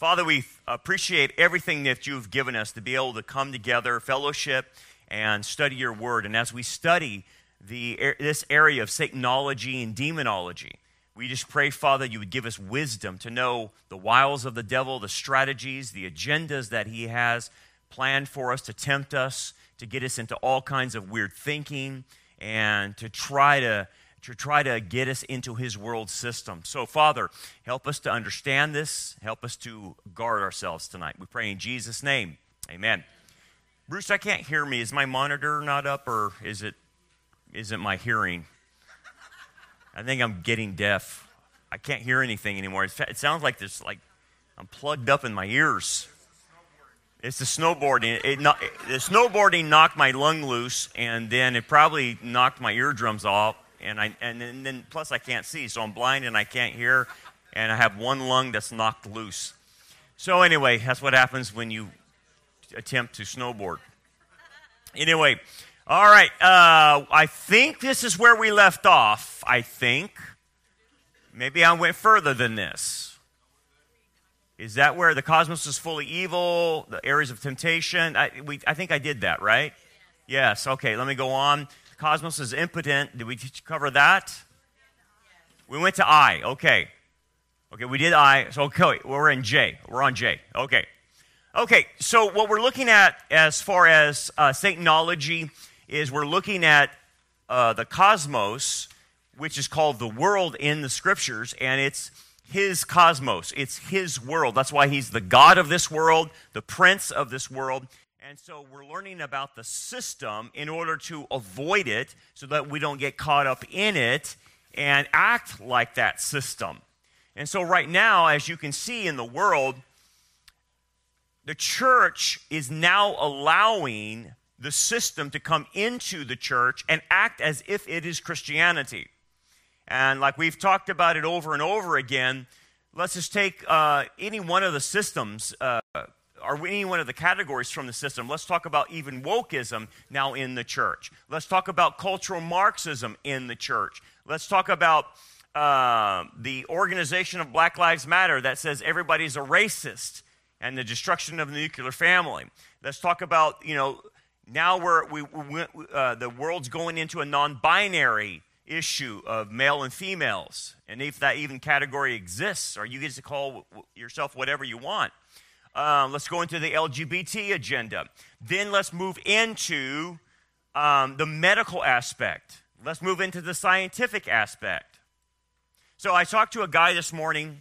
Father, we appreciate everything that you've given us to be able to come together, fellowship, and study your word. And as we study the, er, this area of Satanology and demonology, we just pray, Father, you would give us wisdom to know the wiles of the devil, the strategies, the agendas that he has planned for us to tempt us, to get us into all kinds of weird thinking, and to try to to try to get us into his world system. So, Father, help us to understand this. Help us to guard ourselves tonight. We pray in Jesus' name. Amen. Bruce, I can't hear me. Is my monitor not up or is it is it my hearing? I think I'm getting deaf. I can't hear anything anymore. It sounds like there's like I'm plugged up in my ears. It's the snowboarding. It, it, the snowboarding knocked my lung loose, and then it probably knocked my eardrums off and I and then, and then plus I can't see, so I'm blind and I can't hear, and I have one lung that's knocked loose. So anyway, that's what happens when you attempt to snowboard. Anyway, all right. Uh, I think this is where we left off. I think maybe I went further than this. Is that where the cosmos is fully evil? The areas of temptation. I, we, I think I did that, right? Yes. Okay. Let me go on. Cosmos is impotent. Did we cover that? We went to I. Okay. Okay, we did I. So, okay, we're in J. We're on J. Okay. Okay, so what we're looking at as far as uh, Satanology is we're looking at uh, the cosmos, which is called the world in the scriptures, and it's his cosmos. It's his world. That's why he's the God of this world, the prince of this world. And so we're learning about the system in order to avoid it so that we don't get caught up in it and act like that system. And so, right now, as you can see in the world, the church is now allowing the system to come into the church and act as if it is Christianity. And like we've talked about it over and over again, let's just take uh, any one of the systems. Uh, or any one of the categories from the system. Let's talk about even wokeism now in the church. Let's talk about cultural Marxism in the church. Let's talk about uh, the organization of Black Lives Matter that says everybody's a racist and the destruction of the nuclear family. Let's talk about, you know, now we're, we, we uh, the world's going into a non binary issue of male and females, and if that even category exists, or you get to call yourself whatever you want. Um, let's go into the LGBT agenda. Then let's move into um, the medical aspect. Let's move into the scientific aspect. So I talked to a guy this morning.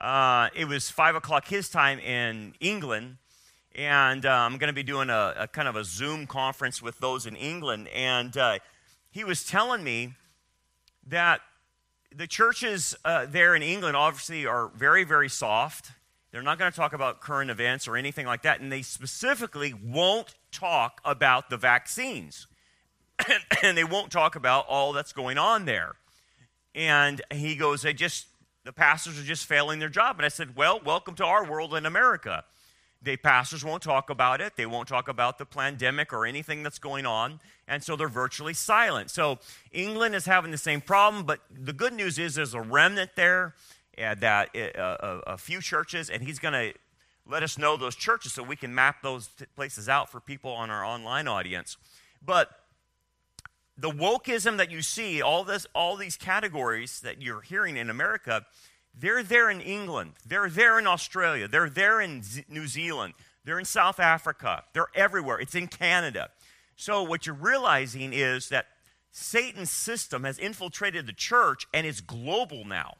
Uh, it was 5 o'clock his time in England. And uh, I'm going to be doing a, a, kind of a Zoom conference with those in England. And uh, he was telling me that the churches uh, there in England obviously are very, very soft they're not going to talk about current events or anything like that, and they specifically won't talk about the vaccines. and they won't talk about all that's going on there. And he goes, they just the pastors are just failing their job. And I said, Well, welcome to our world in America. The pastors won't talk about it. They won't talk about the pandemic or anything that's going on. And so they're virtually silent. So England is having the same problem, but the good news is there's a remnant there that uh, a few churches, and he's going to let us know those churches so we can map those places out for people on our online audience. But the wokeism that you see, all this, all these categories that you're hearing in America, they're there in England, they're there in Australia, they're there in Z- New Zealand, they're in South Africa, they're everywhere. It's in Canada. So what you're realizing is that Satan's system has infiltrated the church and it's global now.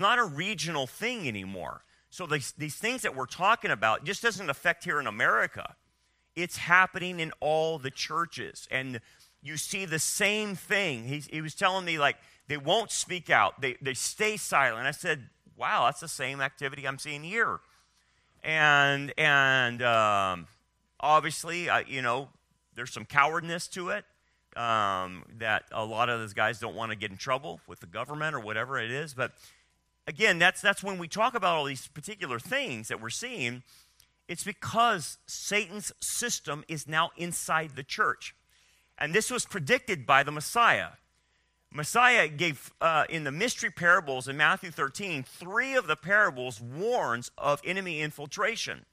It's not a regional thing anymore. So these, these things that we're talking about just doesn't affect here in America. It's happening in all the churches. And you see the same thing. He, he was telling me, like, they won't speak out, they, they stay silent. I said, wow, that's the same activity I'm seeing here. And, and um, obviously, I, you know, there's some cowardness to it. Um, that a lot of those guys don't want to get in trouble with the government or whatever it is. But again, that's, that's when we talk about all these particular things that we're seeing, it's because Satan's system is now inside the church. And this was predicted by the Messiah. Messiah gave, uh, in the mystery parables in Matthew 13, three of the parables warns of enemy infiltration.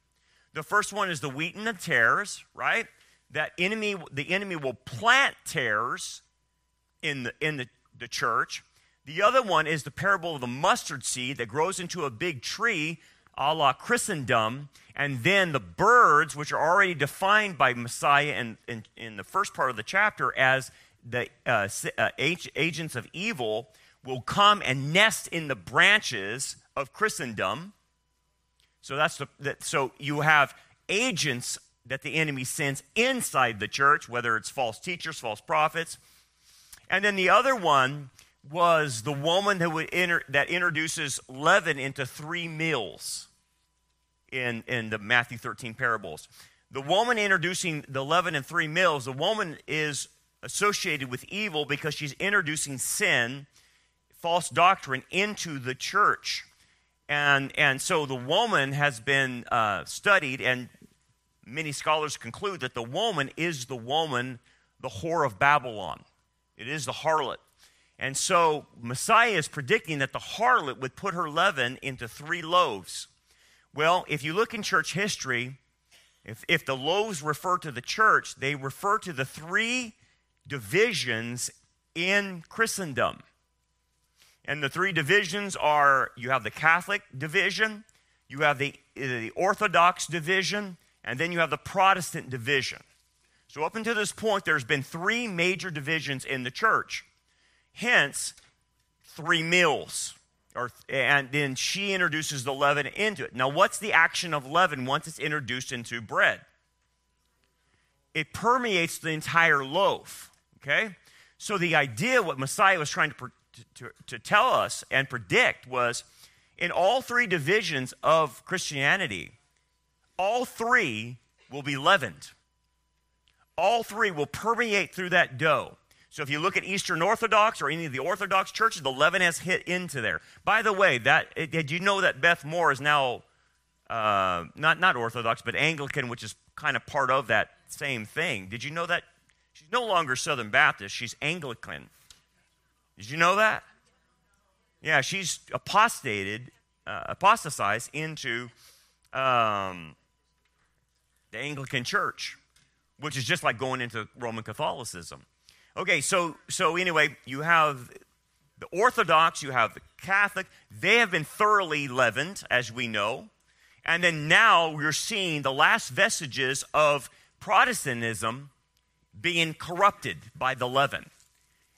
The first one is the wheat and the tares, right? That enemy, the enemy will plant tares in the, in the, the church. The other one is the parable of the mustard seed that grows into a big tree, a la Christendom, and then the birds, which are already defined by Messiah in, in, in the first part of the chapter as the uh, uh, agents of evil will come and nest in the branches of Christendom. So that's the, that, so you have agents that the enemy sends inside the church, whether it's false teachers, false prophets. And then the other one was the woman that, would enter, that introduces leaven into three meals in, in the Matthew 13 parables. The woman introducing the leaven in three meals, the woman is associated with evil because she's introducing sin, false doctrine into the church. And, and so the woman has been uh, studied, and many scholars conclude that the woman is the woman, the whore of Babylon. It is the harlot. And so Messiah is predicting that the harlot would put her leaven into three loaves. Well, if you look in church history, if, if the loaves refer to the church, they refer to the three divisions in Christendom. And the three divisions are you have the Catholic division, you have the, the Orthodox division, and then you have the Protestant division. So, up until this point, there's been three major divisions in the church. Hence, three meals. Or, and then she introduces the leaven into it. Now, what's the action of leaven once it's introduced into bread? It permeates the entire loaf. Okay? So the idea, what Messiah was trying to, to, to tell us and predict was in all three divisions of Christianity, all three will be leavened. All three will permeate through that dough. So if you look at Eastern Orthodox or any of the Orthodox churches, the leaven has hit into there. By the way, that did you know that Beth Moore is now uh, not not Orthodox but Anglican, which is kind of part of that same thing? Did you know that She's no longer Southern Baptist, she's Anglican. Did you know that? Yeah, she's apostated, uh, apostatized into um, the Anglican Church, which is just like going into Roman Catholicism. Okay, so so anyway, you have the Orthodox, you have the Catholic. They have been thoroughly leavened, as we know, and then now we're seeing the last vestiges of Protestantism being corrupted by the leaven.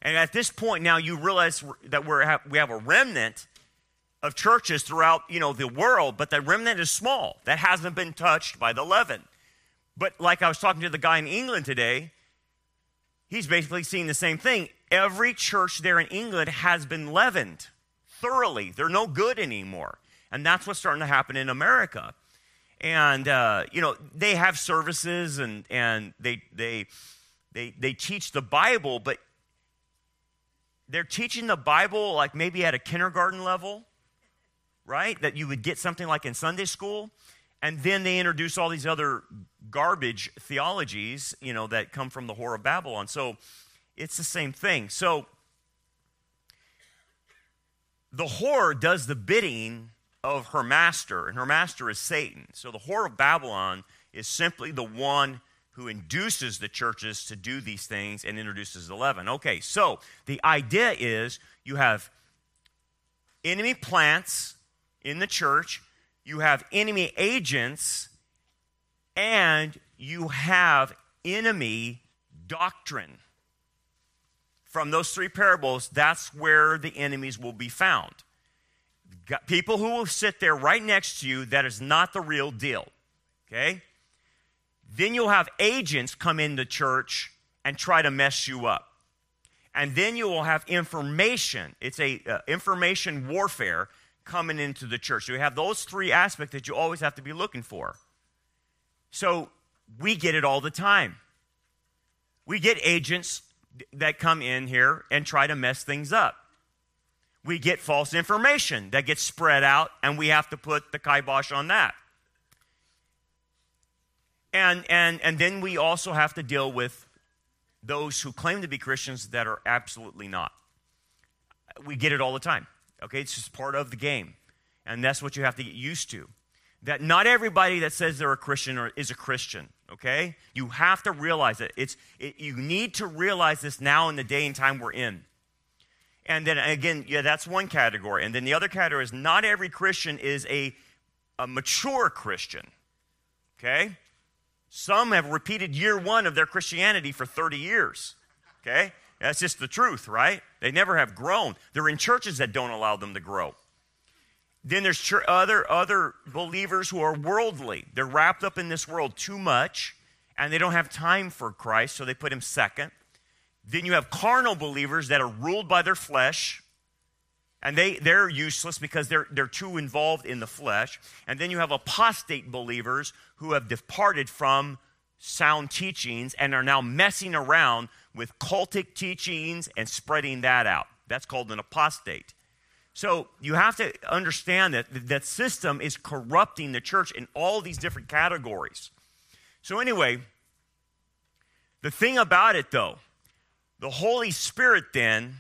And at this point now you realize that we're, we have a remnant of churches throughout, you know, the world, but that remnant is small. That hasn't been touched by the leaven. But like I was talking to the guy in England today, he's basically seeing the same thing. Every church there in England has been leavened thoroughly. They're no good anymore. And that's what's starting to happen in America. And, uh, you know, they have services and, and they, they, they, they teach the Bible, but they're teaching the Bible like maybe at a kindergarten level, right? That you would get something like in Sunday school. And then they introduce all these other garbage theologies, you know, that come from the whore of Babylon. So it's the same thing. So the whore does the bidding of her master, and her master is Satan. So the whore of Babylon is simply the one who induces the churches to do these things and introduces the leaven. Okay, so the idea is you have enemy plants in the church, you have enemy agents, and you have enemy doctrine. From those three parables, that's where the enemies will be found. People who will sit there right next to you, that is not the real deal. Okay? Then you'll have agents come into church and try to mess you up. And then you will have information. It's a uh, information warfare coming into the church. So you have those three aspects that you always have to be looking for. So we get it all the time. We get agents that come in here and try to mess things up. We get false information that gets spread out, and we have to put the kibosh on that. And, and, and then we also have to deal with those who claim to be Christians that are absolutely not. we get it all the time. Okay, it's just part of the game. And that's what you have to get used to. That not everybody that says they're a Christian or is a Christian, okay? You have to realize it. It's, it, you need to realize this now in the day and time we're in. And then again, yeah, that's one category. And then the other category is not every Christian is a, a mature Christian, okay? Some have repeated year one of their Christianity for 30 years, okay? That's just the truth, right? They never have grown. They're in churches that don't allow them to grow. Then there's other, other believers who are worldly. They're wrapped up in this world too much, and they don't have time for Christ, so they put him second. Then you have carnal believers that are ruled by their flesh, and they, they're useless because they're, they're too involved in the flesh. And then you have apostate believers who have departed from sound teachings and are now messing around with cultic teachings and spreading that out. That's called an apostate. So you have to understand that that system is corrupting the church in all these different categories. So, anyway, the thing about it though, the Holy Spirit then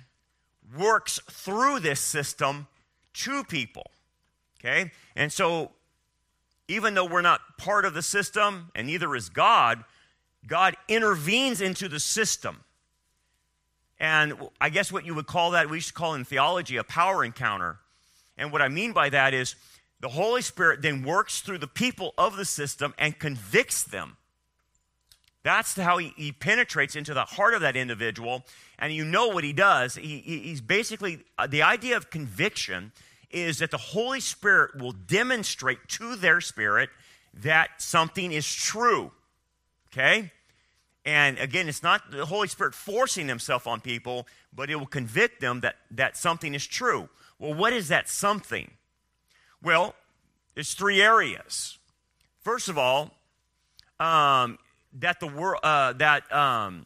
works through this system to people. Okay? And so, even though we're not part of the system, and neither is God, God intervenes into the system. And I guess what you would call that, we used to call in theology a power encounter. And what I mean by that is the Holy Spirit then works through the people of the system and convicts them. That's how he, he penetrates into the heart of that individual. And you know what he does. He, he's basically, uh, the idea of conviction is that the Holy Spirit will demonstrate to their spirit that something is true. Okay? And again, it's not the Holy Spirit forcing himself on people, but it will convict them that, that something is true. Well, what is that something? Well, there's three areas. First of all, um, that the world uh, that um,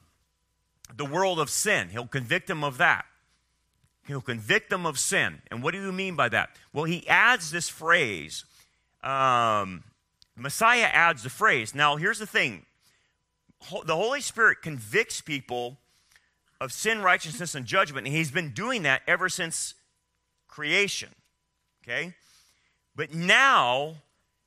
the world of sin. He'll convict them of that. He'll convict them of sin. And what do you mean by that? Well, he adds this phrase. Um, Messiah adds the phrase. Now, here's the thing the Holy Spirit convicts people of sin, righteousness, and judgment. And He's been doing that ever since creation. Okay? But now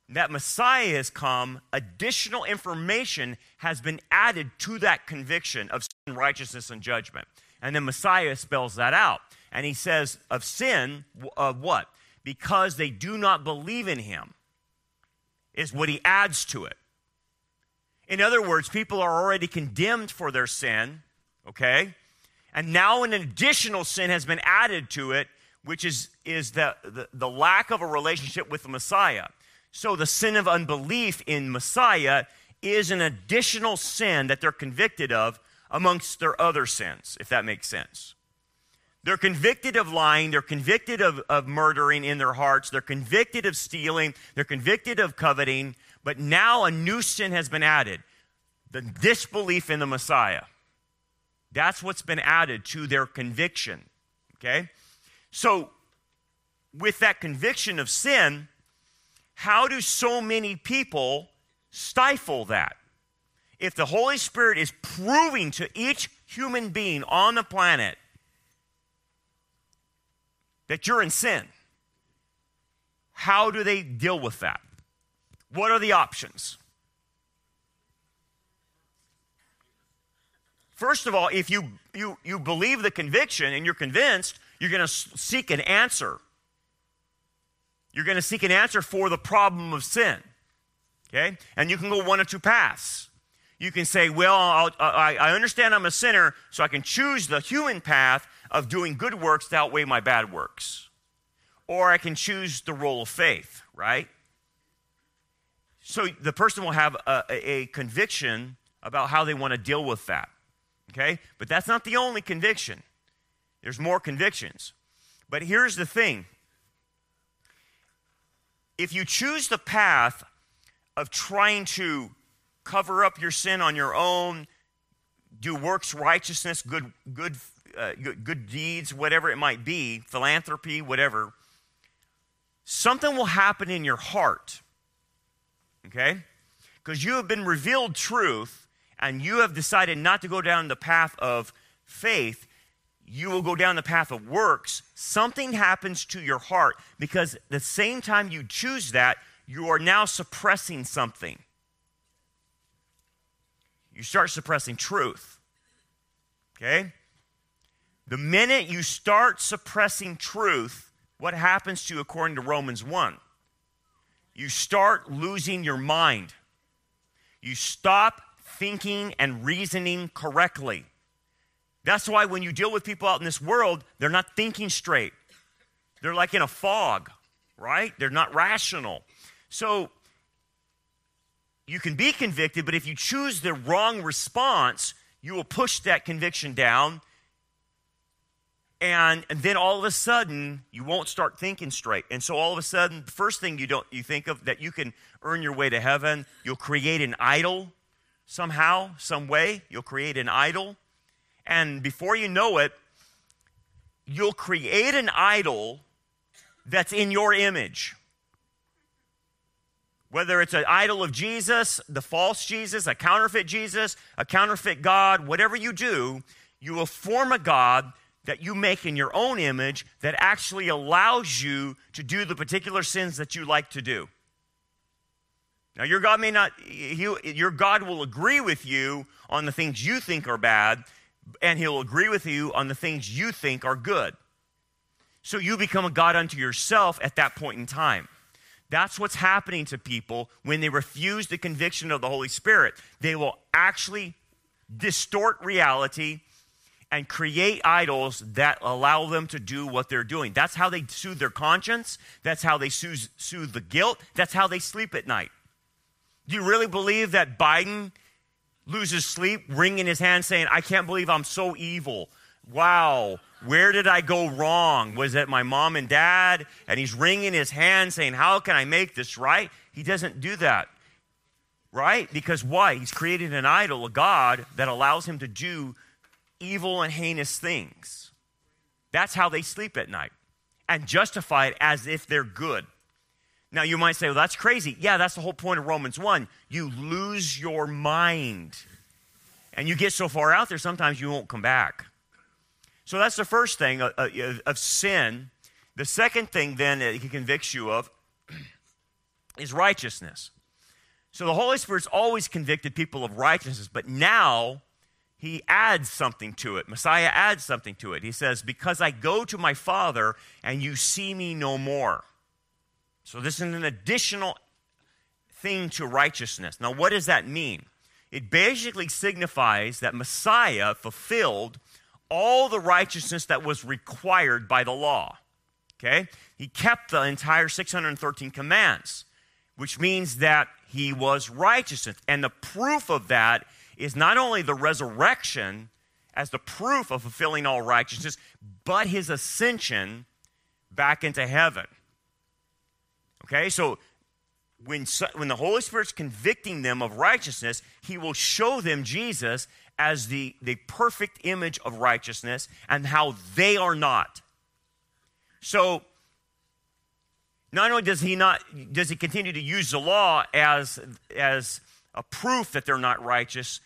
that Messiah has come, additional information has been added to that conviction of sin, righteousness, and judgment. And then Messiah spells that out. And he says, of sin, of what? Because they do not believe in him, is what he adds to it. In other words, people are already condemned for their sin, okay? And now an additional sin has been added to it, which is, is the, the, the lack of a relationship with the Messiah. So the sin of unbelief in Messiah is an additional sin that they're convicted of amongst their other sins, if that makes sense. They're convicted of lying. They're convicted of, of murdering in their hearts. They're convicted of stealing. They're convicted of coveting. But now a new sin has been added the disbelief in the Messiah. That's what's been added to their conviction. Okay? So, with that conviction of sin, how do so many people stifle that? If the Holy Spirit is proving to each human being on the planet that you're in sin, how do they deal with that? What are the options? First of all, if you, you, you believe the conviction and you're convinced, you're going to seek an answer. You're going to seek an answer for the problem of sin. Okay? And you can go one or two paths. You can say, Well, I'll, i I understand I'm a sinner, so I can choose the human path of doing good works to outweigh my bad works. Or I can choose the role of faith, right? So the person will have a, a conviction about how they want to deal with that. Okay? But that's not the only conviction. There's more convictions. But here's the thing if you choose the path of trying to cover up your sin on your own, do works righteousness, good, good, uh, good, good deeds, whatever it might be, philanthropy, whatever, something will happen in your heart okay? Because you have been revealed truth and you have decided not to go down the path of faith, you will go down the path of works, something happens to your heart because the same time you choose that, you are now suppressing something. You start suppressing truth. Okay? The minute you start suppressing truth, what happens to you according to Romans 1? You start losing your mind. You stop thinking and reasoning correctly. That's why when you deal with people out in this world, they're not thinking straight. They're like in a fog, right? They're not rational. So you can be convicted, but if you choose the wrong response, you will push that conviction down. And, then all of a sudden, you won't start thinking straight. And so all of a sudden, the first thing you don't you think of that you can earn your way to heaven, you'll create an idol somehow, some way. You'll create an idol and before you know it, you'll create an idol that's in your image. Whether it's an idol of Jesus, the false Jesus, a counterfeit Jesus, a counterfeit God, whatever you do, you will form a God that you make in your own image that actually allows you to do the particular sins that you like to do. Now, your God may not, he, your God will agree with you on the things you think are bad, and he'll agree with you on the things you think are good. So you become a God unto yourself at that point in time. That's what's happening to people when they refuse the conviction of the Holy Spirit. They will actually distort reality and create idols that allow them to do what they're doing. That's how they soothe their conscience. That's how they soothe, soothe the guilt. That's how they sleep at night. Do you really believe that Biden loses sleep, wringing his hand, saying, I can't believe I'm so evil. Wow, where did I go wrong? Was it my mom and dad? And he's wringing his hand, saying, How can I make this right? He doesn't do that, right? Because why? He's created an idol, a God, that allows him to do evil and heinous things. That's how they sleep at night and justify it as if they're good. Now, you might say, well, that's crazy. Yeah, that's the whole point of Romans 1. You lose your mind. And you get so far out there, sometimes you won't come back. So that's the first thing uh, uh, of sin. The second thing, then, that he convicts you of is righteousness. So the Holy Spirit's always convicted people of righteousness, but now he adds something to it. Messiah adds something to it. He says, Because I go to my Father and you see me no more. So, this is an additional thing to righteousness. Now, what does that mean? It basically signifies that Messiah fulfilled all the righteousness that was required by the law. Okay? He kept the entire 613 commands, which means that he was righteous. And the proof of that is not only the resurrection as the proof of fulfilling all righteousness, but his ascension back into heaven. Okay, so when, when the Holy Spirit's convicting them of righteousness, He will show them Jesus as the, the perfect image of righteousness and how they are not. So, not only does he not does he continue to use the law as as a proof that they're not righteous,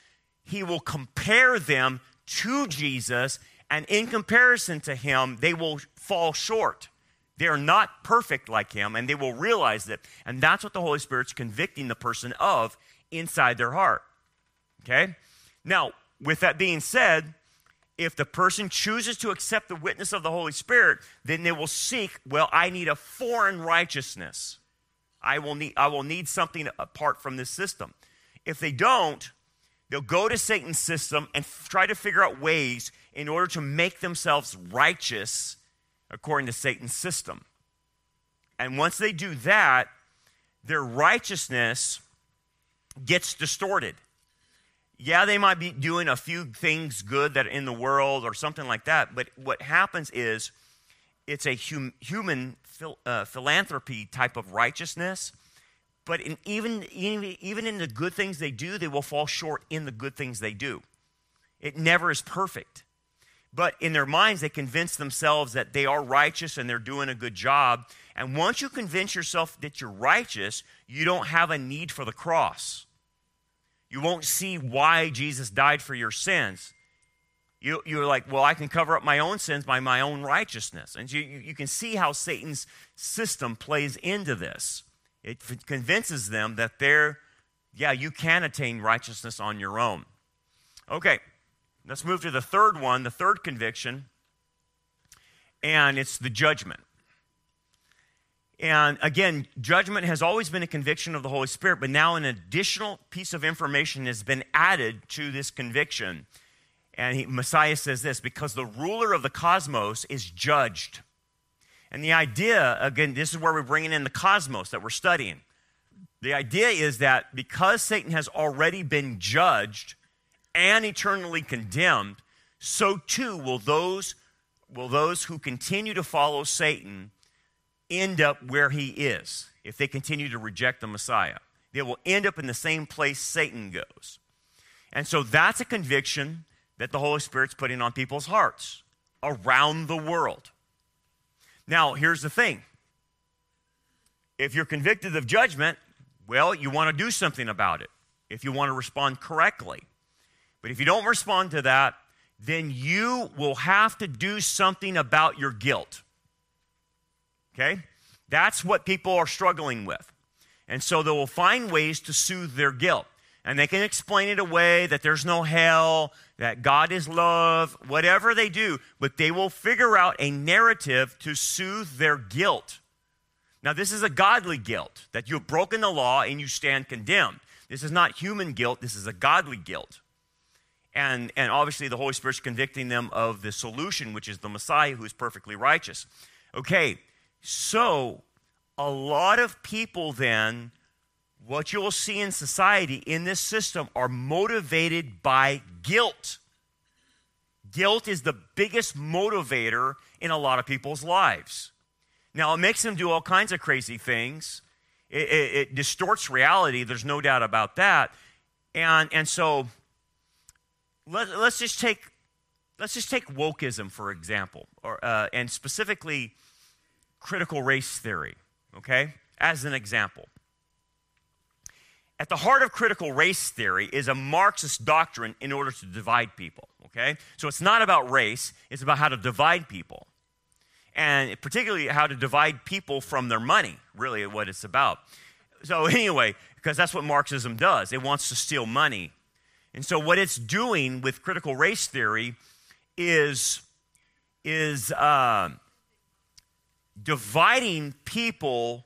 he will compare them to Jesus, and in comparison to him, they will fall short. They are not perfect like him, and they will realize that. And that's what the Holy Spirit's convicting the person of inside their heart. Okay? Now, with that being said, if the person chooses to accept the witness of the Holy Spirit, then they will seek, well, I need a foreign righteousness. I will need, I will need something apart from this system. If they don't, they'll go to Satan's system and f- try to figure out ways in order to make themselves righteous according to Satan's system. And once they do that, their righteousness gets distorted. Yeah, they might be doing a few things good that are in the world or something like that, but what happens is it's a hum, human phil, uh, philanthropy type of righteousness. But in, even, even, even in the good things they do, they will fall short in the good things they do. It never is perfect. But in their minds, they convince themselves that they are righteous and they're doing a good job. And once you convince yourself that you're righteous, you don't have a need for the cross. You won't see why Jesus died for your sins. You, you're like, well, I can cover up my own sins by my own righteousness. And you, you can see how Satan's system plays into this. It convinces them that they're, yeah, you can attain righteousness on your own. Okay, let's move to the third one, the third conviction, and it's the judgment. And again, judgment has always been a conviction of the Holy Spirit, but now an additional piece of information has been added to this conviction. And he, Messiah says this because the ruler of the cosmos is judged. And the idea, again, this is where we're bringing in the cosmos that we're studying. The idea is that because Satan has already been judged and eternally condemned, so too will those, will those who continue to follow Satan end up where he is if they continue to reject the Messiah. They will end up in the same place Satan goes. And so that's a conviction that the Holy Spirit's putting on people's hearts around the world. Now, here's the thing if you're convicted of judgment, well, you want to do something about it if you want to respond correctly. But if you don't respond to that, then you will have to do something about your guilt. Okay? That's what people are struggling with. And so they will find ways to soothe their guilt. And they can explain it away that there's no hell, that God is love, whatever they do, but they will figure out a narrative to soothe their guilt. Now, this is a godly guilt that you've broken the law and you stand condemned. This is not human guilt, this is a godly guilt. And, and obviously, the Holy Spirit's convicting them of the solution, which is the Messiah who is perfectly righteous. Okay, so a lot of people then what you'll see in society in this system are motivated by guilt. Guilt is the biggest motivator in a lot of people's lives. Now, it makes them do all kinds of crazy things. It, it, it distorts reality, there's no doubt about that. And, and so let, us just take let's just take wokeism for example, or, uh, and specifically critical race theory, okay, as an example. At the heart of critical race theory is a Marxist doctrine in order to divide people, okay? So it's not about race, it's about how to divide people. And particularly how to divide people from their money, really, what it's about. So, anyway, because that's what Marxism does, it wants to steal money. And so, what it's doing with critical race theory is, is uh, dividing people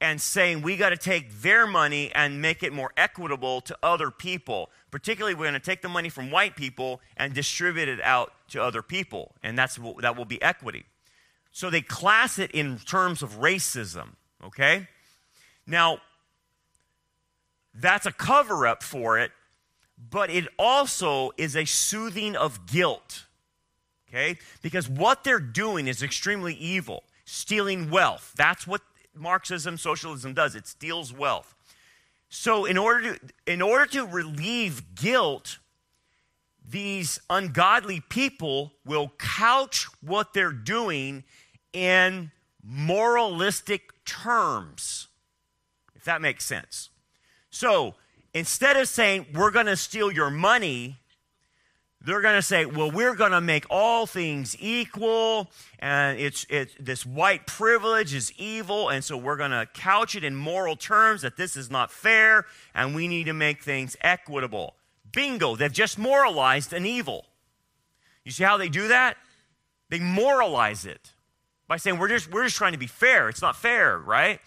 and saying we got to take their money and make it more equitable to other people. Particularly, we're going to take the money from white people and distribute it out to other people, and that's that will be equity. So they class it in terms of racism. Okay, now that's a cover up for it, but it also is a soothing of guilt. Okay, because what they're doing is extremely evil stealing wealth. That's what Marxism, socialism does. It steals wealth. So in order to in order to relieve guilt, these ungodly people will couch what they're doing in moralistic terms. If that makes sense. So, instead of saying we're going to steal your money, they're going to say, well, we're going to make all things equal, and it's, it's this white privilege is evil, and so we're going to couch it in moral terms that this is not fair, and we need to make things equitable. Bingo, they've just moralized an evil. You see how they do that? They moralize it by saying we're just, we're just trying to be fair. It's not fair, right?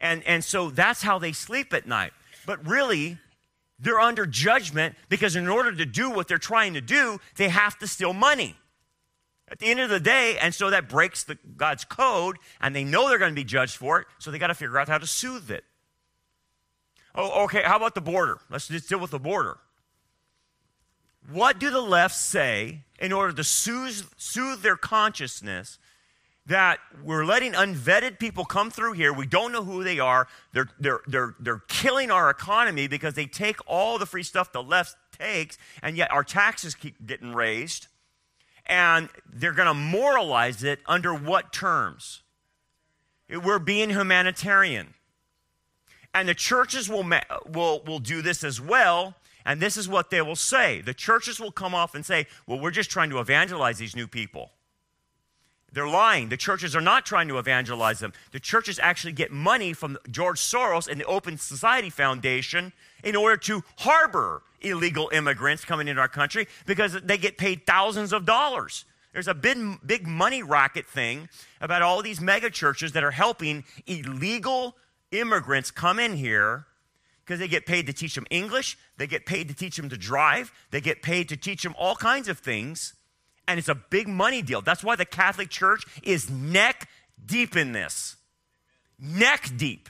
And, and so that's how they sleep at night. But really, they're under judgment because in order to do what they're trying to do, they have to steal money. At the end of the day, and so that breaks the, God's code, and they know they're going to be judged for it, so they got to figure out how to soothe it. Oh, okay, how about the border? Let's just deal with the border. What do the left say in order to soothe, soothe their consciousness that we're letting unvetted people come through here. We don't know who they are. They're, they're, they're, they're killing our economy because they take all the free stuff the left takes, and yet our taxes keep getting raised. And they're going to moralize it under what terms? We're being humanitarian. And the churches will, will, will do this as well, And this is what they will say. The churches will come off and say, well, we're just trying to evangelize these new people. They're lying. The churches are not trying to evangelize them. The churches actually get money from George Soros and the Open Society Foundation in order to harbor illegal immigrants coming into our country because they get paid thousands of dollars. There's a big, big money racket thing about all these mega churches that are helping illegal immigrants come in here because they get paid to teach them English, they get paid to teach them to drive, they get paid to teach them all kinds of things and it's a big money deal. That's why the Catholic Church is neck deep in this. Neck deep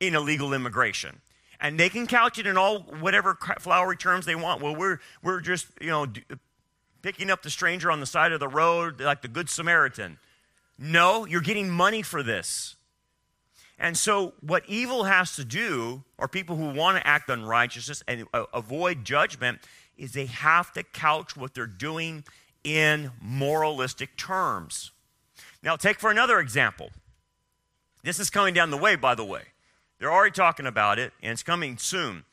in illegal immigration. And they can couch it in all whatever flowery terms they want. Well, we're, we're just, you know, picking up the stranger on the side of the road like the Good Samaritan. No, you're getting money for this. And so, what evil has to do, or people who want to act unrighteousness and uh, avoid judgment, is they have to couch what they're doing in moralistic terms. Now, take for another example. This is coming down the way, by the way. They're already talking about it, and it's coming soon.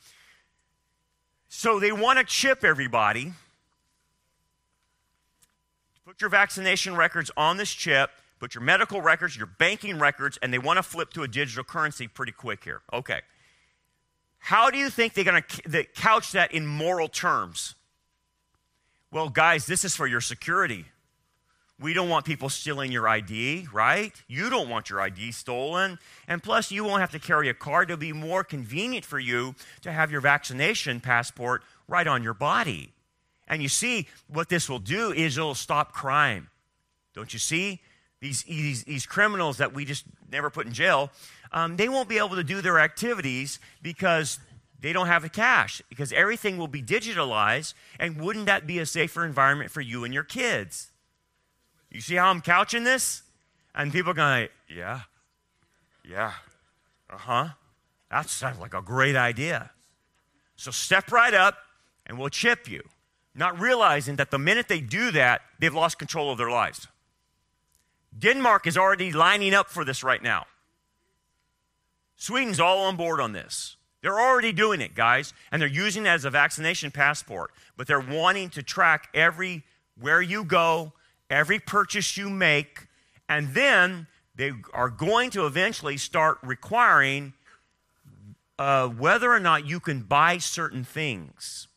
So they want to chip everybody. Put your vaccination records on this chip, put your medical records, your banking records, and they want to flip to a digital currency pretty quick here. Okay. How do you think they're going to couch that in moral terms? Well, guys, this is for your security. We don't want people stealing your ID, right? You don't want your ID stolen. And plus, you won't have to carry a card. It'll be more convenient for you to have your vaccination passport right on your body. And you see, what this will do is it'll stop crime. Don't you see? These, these, these criminals that we just never put in jail, um, they won't be able to do their activities because they don't have the cash because everything will be digitalized. And wouldn't that be a safer environment for you and your kids? You see how I'm couching this? And people are going, yeah, yeah, uh huh. That sounds like a great idea. So step right up and we'll chip you, not realizing that the minute they do that, they've lost control of their lives. Denmark is already lining up for this right now. Sweden's all on board on this. They're already doing it, guys, and they're using it as a vaccination passport, but they're wanting to track every where you go, every purchase you make, and then they are going to eventually start requiring uh, whether or not you can buy certain things.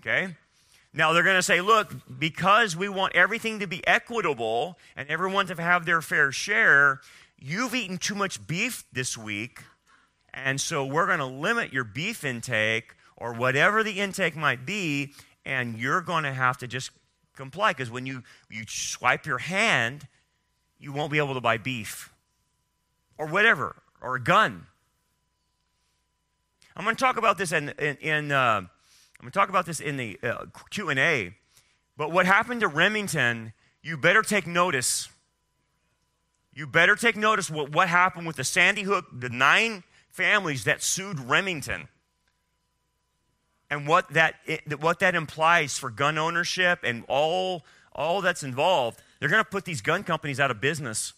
Okay? Now they're going to say, look, because we want everything to be equitable and everyone to have their fair share, you've eaten too much beef this week, and so we're going to limit your beef intake or whatever the intake might be, and you're going to have to just comply because when you, you swipe your hand, you won't be able to buy beef or whatever, or a gun. I'm going to talk about this in, in, in uh, I'm going to talk about this in the uh, Q&A. But what happened to Remington, you better take notice. You better take notice what, what happened with the Sandy Hook, the nine families that sued Remington and what that, what that implies for gun ownership and all, all that's involved, they're going to put these gun companies out of business.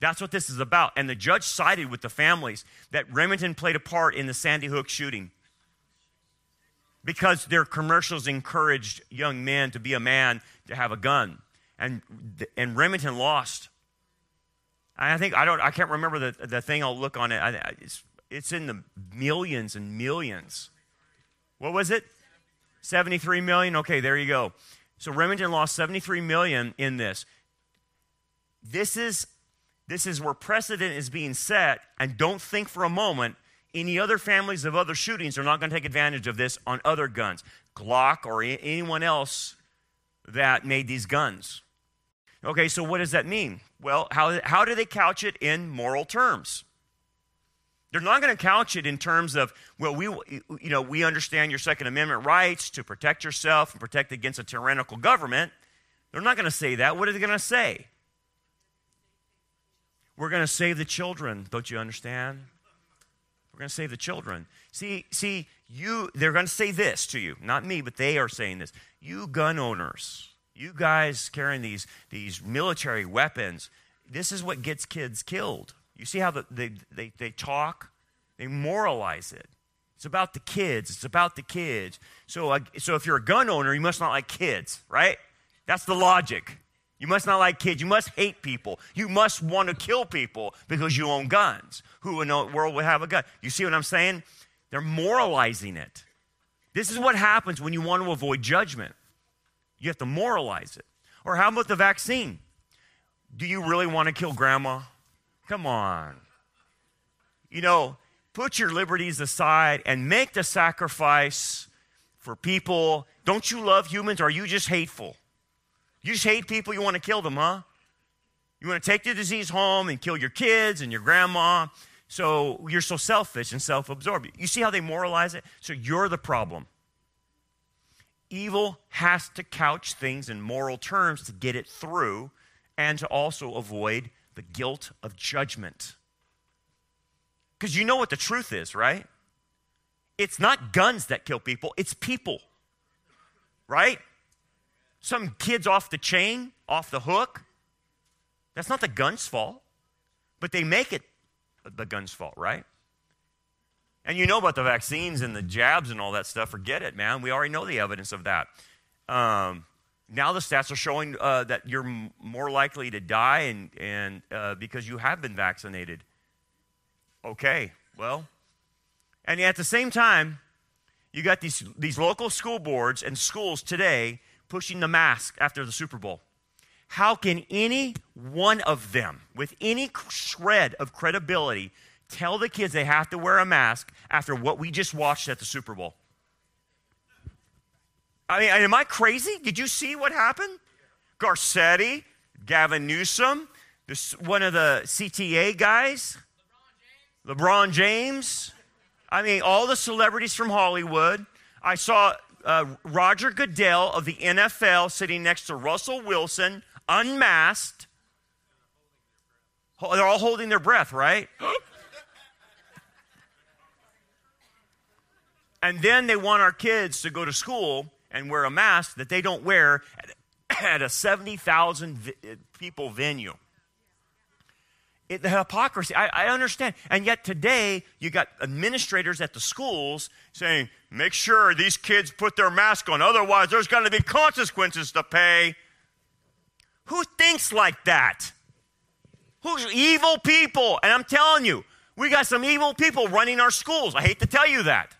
That's what this is about. And the judge sided with the families that Remington played a part in the Sandy Hook shooting because their commercials encouraged young men to be a man to have a gun. And, and Remington lost. I think I don't. I can't remember the the thing. I'll look on it. I, it's it's in the millions and millions. What was it? 73 million. Okay, there you go. So Remington lost 73 million in this. This is this is where precedent is being set, and don't think for a moment any other families of other shootings are not going to take advantage of this on other guns, Glock or anyone else that made these guns. Okay, so what does that mean? Well, how, how do they couch it in moral terms? They're not going to couch it in terms of, well, we, you know, we understand your Second Amendment rights to protect yourself and protect against a tyrannical government. They're not going to say that. What are they going to say? We're going to save the children. Don't you understand? We're going to save the children. See, see, you, they're going to say this to you, not me, but they are saying this. You gun owners, you guys carrying these, these military weapons, this is what gets kids killed. You see how the, they, they, they talk? They moralize it. It's about the kids. It's about the kids. So, uh, so if you're a gun owner, you must not like kids, right? That's the logic. You must not like kids. You must hate people. You must want to kill people because you own guns. Who in the world would have a gun? You see what I'm saying? They're moralizing it. This is what happens when you want to avoid judgment. You have to moralize it. Or how about the vaccine? Do you really want to kill grandma? Come on. You know, put your liberties aside and make the sacrifice for people. Don't you love humans? Are you just hateful? You just hate people, you want to kill them, huh? You want to take the disease home and kill your kids and your grandma. So you're so selfish and self absorbed. You see how they moralize it? So you're the problem. Evil has to couch things in moral terms to get it through and to also avoid the guilt of judgment. Because you know what the truth is, right? It's not guns that kill people, it's people, right? some kids off the chain, off the hook. That's not the gun's fault, but they make it the gun's fault, right? And you know about the vaccines and the jabs and all that stuff. Forget it, man. We already know the evidence of that. Um, now the stats are showing uh, that you're m- more likely to die and, and uh, because you have been vaccinated. Okay, well, and at the same time, you got these, these local school boards and schools today pushing the mask after the Super Bowl. How can any one of them, with any shred of credibility, tell the kids they have to wear a mask after what we just watched at the Super Bowl? I mean, am I crazy? Did you see what happened? Garcetti, Gavin Newsom, this, one of the CTA guys, LeBron James. LeBron James. I mean, all the celebrities from Hollywood. I saw uh, Roger Goodell of the NFL sitting next to Russell Wilson, unmasked. They're all holding their breath, right? and then they want our kids to go to school and wear a mask that they don't wear at a 70,000 eh, people venue. It, the hypocrisy, I, I understand. And yet today, you got administrators at the schools saying, make sure these kids put their mask on, otherwise, there's going to be consequences to pay. Who thinks like that? Who's evil people? And I'm telling you, we got some evil people running our schools. I hate to tell you that.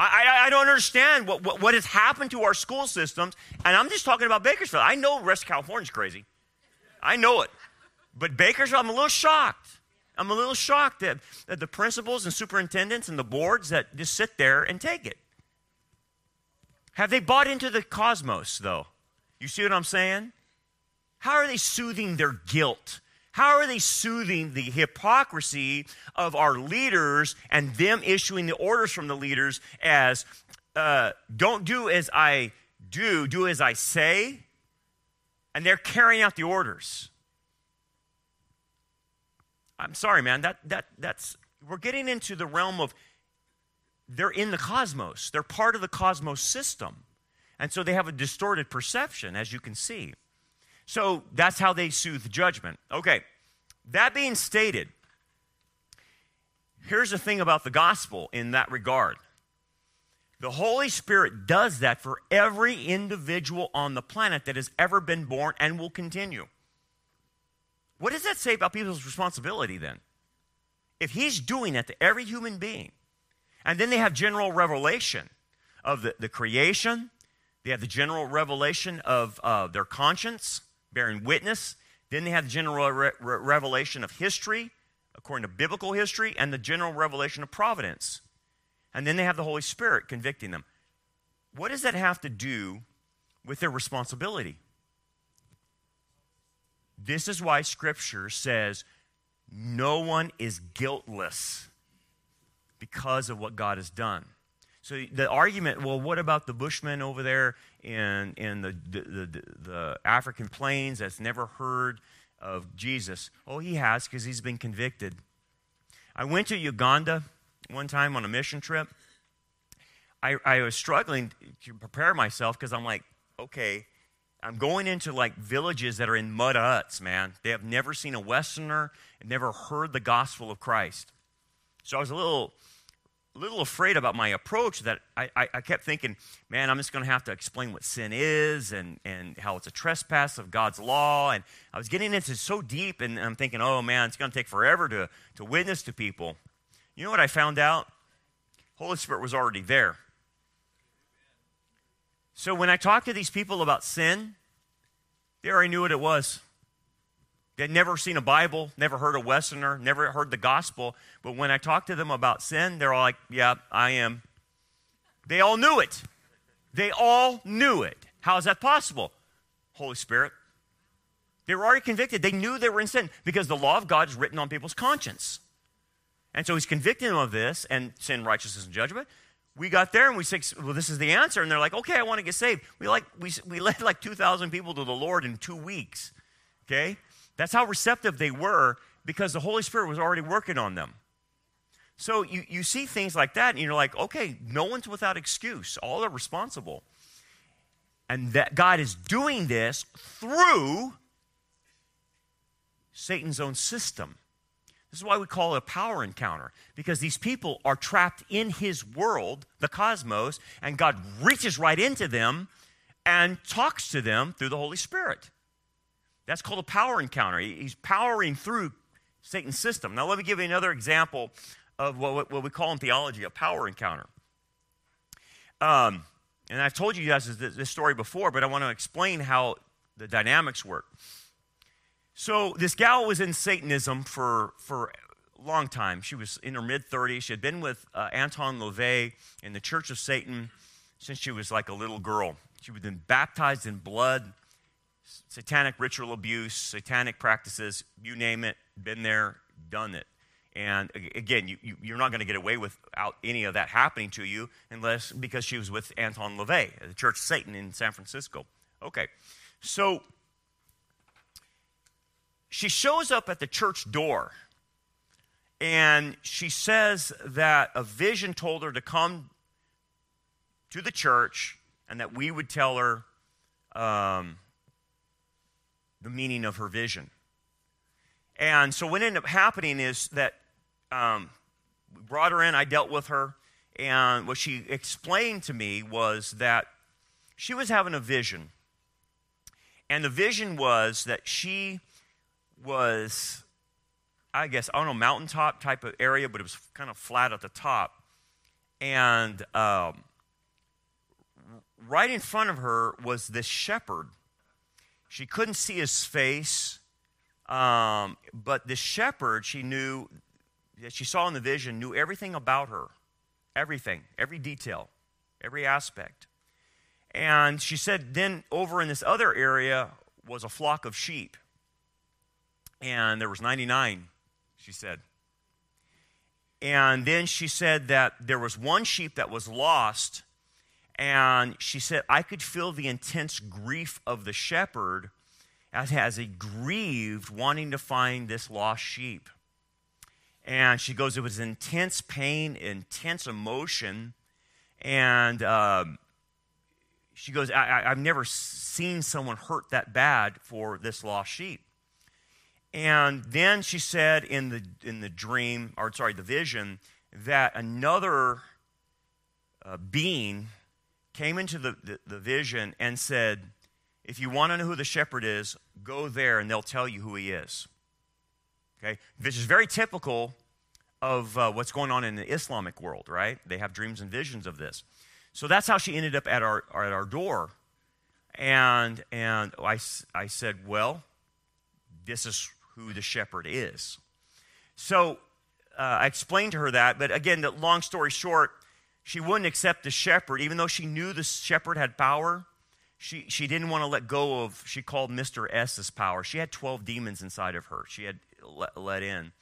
I, I, I don't understand what, what, what has happened to our school systems. And I'm just talking about Bakersfield. I know West California's crazy. I know it. But Bakersfield, I'm a little shocked. I'm a little shocked that, that the principals and superintendents and the boards that just sit there and take it. Have they bought into the cosmos, though? You see what I'm saying? How are they soothing their guilt? How are they soothing the hypocrisy of our leaders and them issuing the orders from the leaders as uh, don't do as I do, do as I say? And they're carrying out the orders. I'm sorry, man. That, that, that's, we're getting into the realm of they're in the cosmos, they're part of the cosmos system. And so they have a distorted perception, as you can see. So that's how they soothe judgment. Okay, that being stated, here's the thing about the gospel in that regard the Holy Spirit does that for every individual on the planet that has ever been born and will continue. What does that say about people's responsibility then? If he's doing that to every human being, and then they have general revelation of the, the creation, they have the general revelation of uh, their conscience, bearing witness, then they have the general re- re- revelation of history, according to biblical history, and the general revelation of providence. And then they have the Holy Spirit convicting them. What does that have to do with their responsibility? This is why Scripture says no one is guiltless because of what God has done. So the argument, well, what about the Bushmen over there in, in the, the, the, the African plains that's never heard of Jesus? Oh, he has because he's been convicted. I went to Uganda one time on a mission trip. I, I was struggling to prepare myself because I'm like, okay, I'm going into like villages that are in mud huts, man. They have never seen a Westerner and never heard the gospel of Christ. So I was a little little afraid about my approach that I, I, I kept thinking, man, I'm just going to have to explain what sin is and, and how it's a trespass of God's law. And I was getting into so deep, and I'm thinking, oh man, it's going to take forever to, to witness to people. You know what I found out? Holy Spirit was already there. So when I talked to these people about sin, they already knew what it was. They'd never seen a Bible, never heard a Westerner, never heard the gospel. But when I talked to them about sin, they're all like, Yeah, I am. They all knew it. They all knew it. How is that possible? Holy Spirit. They were already convicted. They knew they were in sin because the law of God is written on people's conscience. And so he's convicting them of this and sin, righteousness, and judgment. We got there and we said, well, this is the answer. And they're like, okay, I want to get saved. We, like, we, we led like 2,000 people to the Lord in two weeks. Okay? That's how receptive they were because the Holy Spirit was already working on them. So you, you see things like that, and you're like, okay, no one's without excuse. All are responsible. And that God is doing this through Satan's own system. This is why we call it a power encounter, because these people are trapped in his world, the cosmos, and God reaches right into them and talks to them through the Holy Spirit. That's called a power encounter. He's powering through Satan's system. Now, let me give you another example of what, what we call in theology a power encounter. Um, and I've told you guys this, this story before, but I want to explain how the dynamics work. So, this gal was in Satanism for, for a long time. She was in her mid 30s. She had been with uh, Anton LaVey in the Church of Satan since she was like a little girl. She had been baptized in blood satanic ritual abuse, satanic practices, you name it, been there, done it. And again, you, you, are not going to get away without any of that happening to you unless because she was with Anton LaVey, at the Church of Satan in San Francisco. Okay, so she shows up at the church door and she says that a vision told her to come to the church and that we would tell her um, the meaning of her vision. And so what ended up happening is that um, we brought her in, I dealt with her, and what she explained to me was that she was having a vision. And the vision was that she was, I guess, I don't know, mountaintop type of area, but it was kind of flat at the top. And um, right in front of her was this shepherd she couldn't see his face, um, but the shepherd she knew, that she saw in the vision, knew everything about her. Everything, every detail, every aspect. And she said, then over in this other area was a flock of sheep. And there was 99, she said. And then she said that there was one sheep that was lost and she said, I could feel the intense grief of the shepherd as he grieved, wanting to find this lost sheep. And she goes, it was intense pain, intense emotion. And um, she goes, I, have never seen someone hurt that bad for this lost sheep. And then she said in the, in the dream, or sorry, the vision, that another uh, being came into the, the, the vision and said, If you want to know who the shepherd is, go there and they'll tell you who he is. Okay? This is very typical of uh, what's going on in the Islamic world, right? They have dreams and visions of this. So that's how she ended up at our, at our door. And, and I, I said, Well, this is who the shepherd is. So uh, I explained to her that, but again, the long story short, she wouldn't accept the shepherd, even though she knew the shepherd had power. She, she didn't want to let go of, she called Mr. S's power. She had 12 demons inside of her, she had let, let in.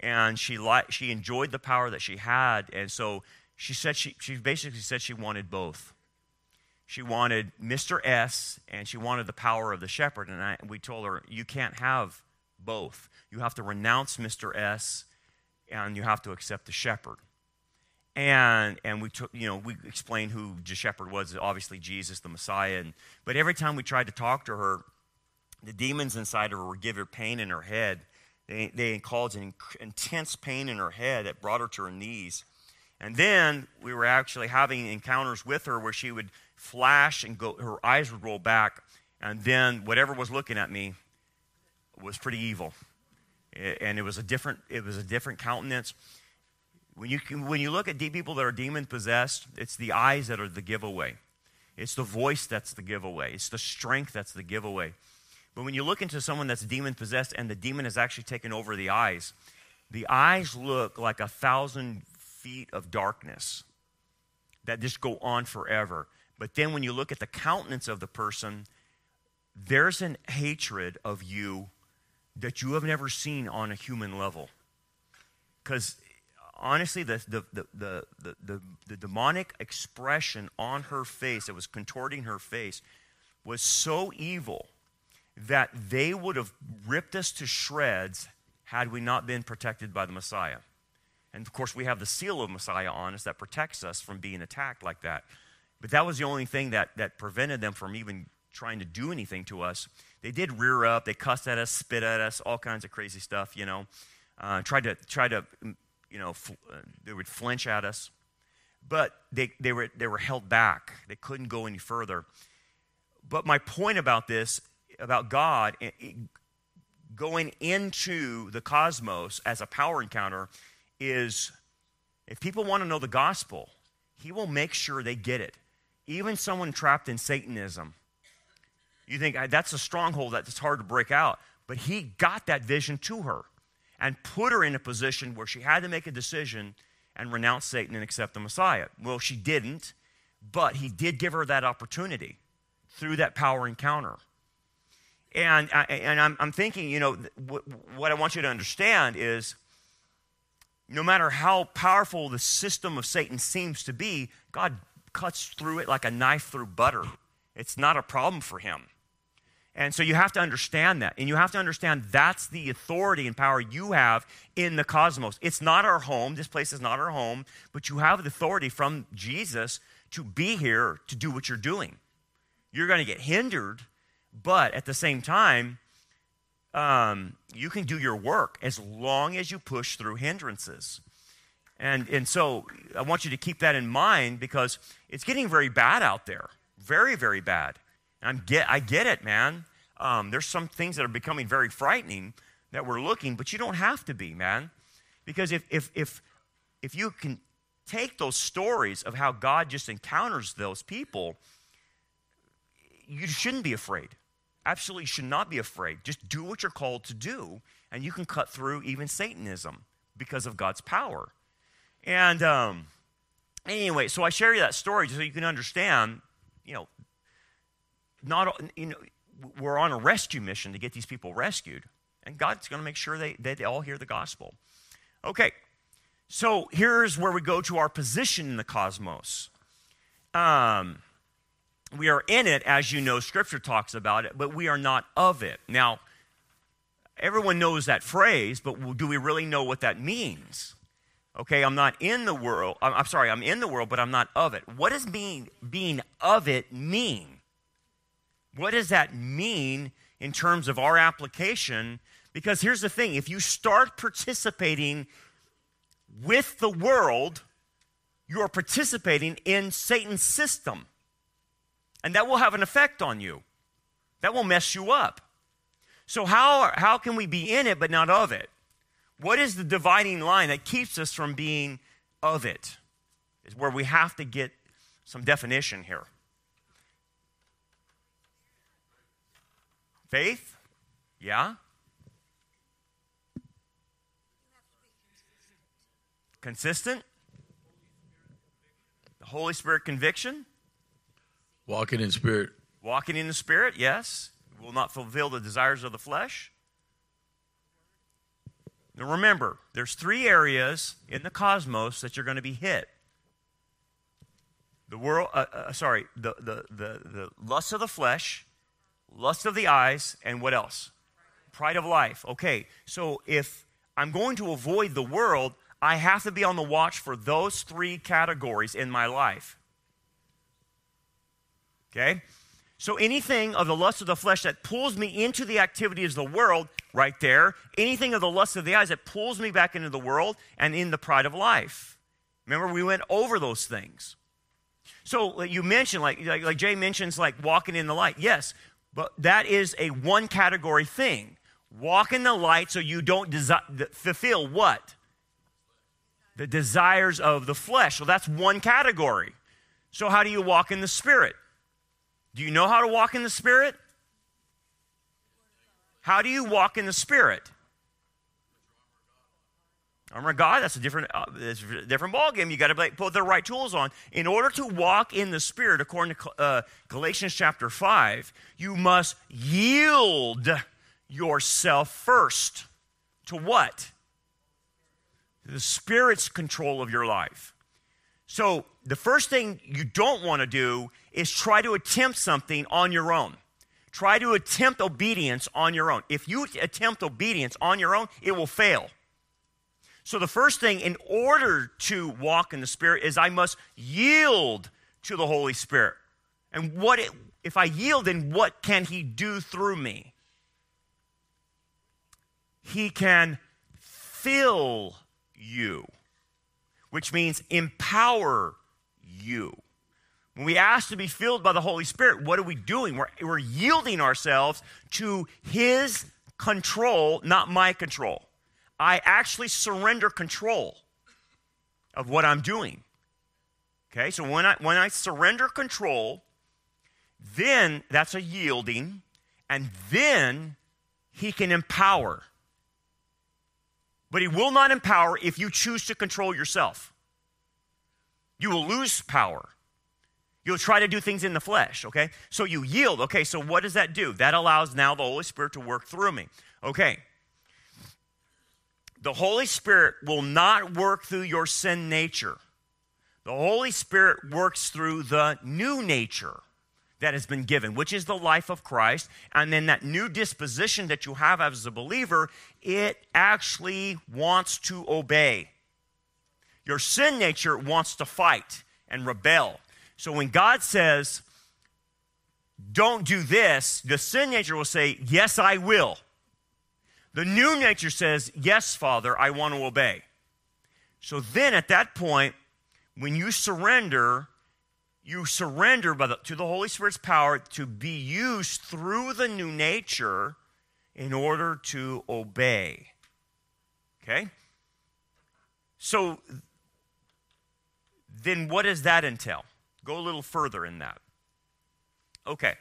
And she, li- she enjoyed the power that she had. And so she said she, she basically said she wanted both. She wanted Mr. S and she wanted the power of the shepherd. And I, we told her, you can't have both. You have to renounce Mr. S and you have to accept the shepherd and and we took you know we explained who the shepherd was obviously jesus the messiah and, but every time we tried to talk to her the demons inside of her would give her pain in her head they, they caused an intense pain in her head that brought her to her knees And then we were actually having encounters with her where she would flash and go, her eyes would roll back, and then whatever was looking at me was pretty evil. And it was a different, it was a different countenance. When you, when you look at people that are demon possessed, it's the eyes that are the giveaway. It's the voice that's the giveaway. It's the strength that's the giveaway. But when you look into someone that's demon possessed and the demon has actually taken over the eyes, the eyes look like a thousand feet of darkness that just go on forever. But then when you look at the countenance of the person, there's an hatred of you that you have never seen on a human level. Because honestly, the, the, the, the, the, demonic expression on her face that was contorting her face was so evil that they would have ripped us to shreds had we not been protected by the Messiah. And of course, we have the seal of Messiah on us that protects us from being attacked like that. But that was the only thing that, that prevented them from even trying to do anything to us. They did rear up, they cussed at us, spit at us, all kinds of crazy stuff, you know. Uh, tried to, try to you know, fl- uh, they would flinch at us. But they, they, were, they were held back. They couldn't go any further. But my point about this, about God going into the cosmos as a power encounter, is if people want to know the gospel, He will make sure they get it. Even someone trapped in Satanism. You think that's a stronghold that's hard to break out. But He got that vision to her and put her in a position where she had to make a decision and renounce Satan and accept the Messiah. Well, she didn't, but he did give her that opportunity through that power encounter. And, I, and I'm, I'm thinking, you know, what I want you to understand is no matter how powerful the system of Satan seems to be, God cuts through it like a knife through butter. It's not a problem for him. And so you have to understand that. And you have to understand that's the authority and power you have in the cosmos. It's not our home. This place is not our home. But you have the authority from Jesus to be here to do what you're doing. You're going to get hindered, but at the same time, um, you can do your work as long as you push through hindrances. And, and so I want you to keep that in mind because it's getting very bad out there. Very, very bad. I'm get, I get it, man. Um, there's some things that are becoming very frightening that we're looking, but you don't have to be, man. Because if, if, if, if you can take those stories of how God just encounters those people, you shouldn't be afraid. Absolutely should not be afraid. Just do what you're called to do, and you can cut through even Satanism because of God's power. And um, anyway, so I share you that story so you can understand, you know, not, you know, we're on a rescue mission to get these people rescued. And God's going to make sure they, they, they all hear the gospel. Okay, so here's where we go to our position in the cosmos. Um, we are in it, as you know, Scripture talks about it, but we are not of it. Now, everyone knows that phrase, but do we really know what that means? Okay, I'm not in the world. I'm, I'm sorry, I'm in the world, but I'm not of it. What does being, being of it mean? What does that mean in terms of our application? Because here's the thing if you start participating with the world, you're participating in Satan's system. And that will have an effect on you. That will mess you up. So, how, how can we be in it but not of it? What is the dividing line that keeps us from being of it? Is where we have to get some definition here. Faith? Yeah. Consistent? The Holy Spirit conviction? Walking in spirit. Walking in the Spirit, yes. Will not fulfill the desires of the flesh. Now remember, there's three areas in the cosmos that you're going to be hit. The world, uh, uh, sorry, the, the, the, the lust of the flesh, lust of the eyes, and what else? Pride of life. Okay, so if I'm going to avoid the world, I have to be on the watch for those three categories in my life. Okay? So anything of the lust of the flesh that pulls me into the activities of the world, right there. Anything of the lust of the eyes that pulls me back into the world and in the pride of life. Remember, we went over those things. So you mentioned, like, like, like Jay mentions, like walking in the light. Yes, but that is a one category thing. Walk in the light so you don't desi- fulfill what? The desires of the flesh. So that's one category. So, how do you walk in the Spirit? Do you know how to walk in the Spirit? How do you walk in the Spirit? Armor of God, that's a different, uh, that's a different ballgame. You got to put the right tools on. In order to walk in the Spirit, according to uh, Galatians chapter 5, you must yield yourself first to what? The Spirit's control of your life. So, the first thing you don't want to do is try to attempt something on your own. Try to attempt obedience on your own. If you attempt obedience on your own, it will fail. So, the first thing in order to walk in the Spirit is I must yield to the Holy Spirit. And what it, if I yield, then what can He do through me? He can fill you, which means empower you. When we ask to be filled by the Holy Spirit, what are we doing? We're, we're yielding ourselves to His control, not my control. I actually surrender control of what I'm doing. Okay, so when I, when I surrender control, then that's a yielding, and then He can empower. But He will not empower if you choose to control yourself. You will lose power. You'll try to do things in the flesh, okay? So you yield. Okay, so what does that do? That allows now the Holy Spirit to work through me. Okay. The Holy Spirit will not work through your sin nature. The Holy Spirit works through the new nature that has been given, which is the life of Christ. And then that new disposition that you have as a believer, it actually wants to obey. Your sin nature wants to fight and rebel. So when God says, don't do this, the sin nature will say, yes, I will. The new nature says, yes, Father, I want to obey. So then at that point, when you surrender, you surrender the, to the Holy Spirit's power to be used through the new nature in order to obey. Okay? So then what does that entail? Go a little further in that. Okay.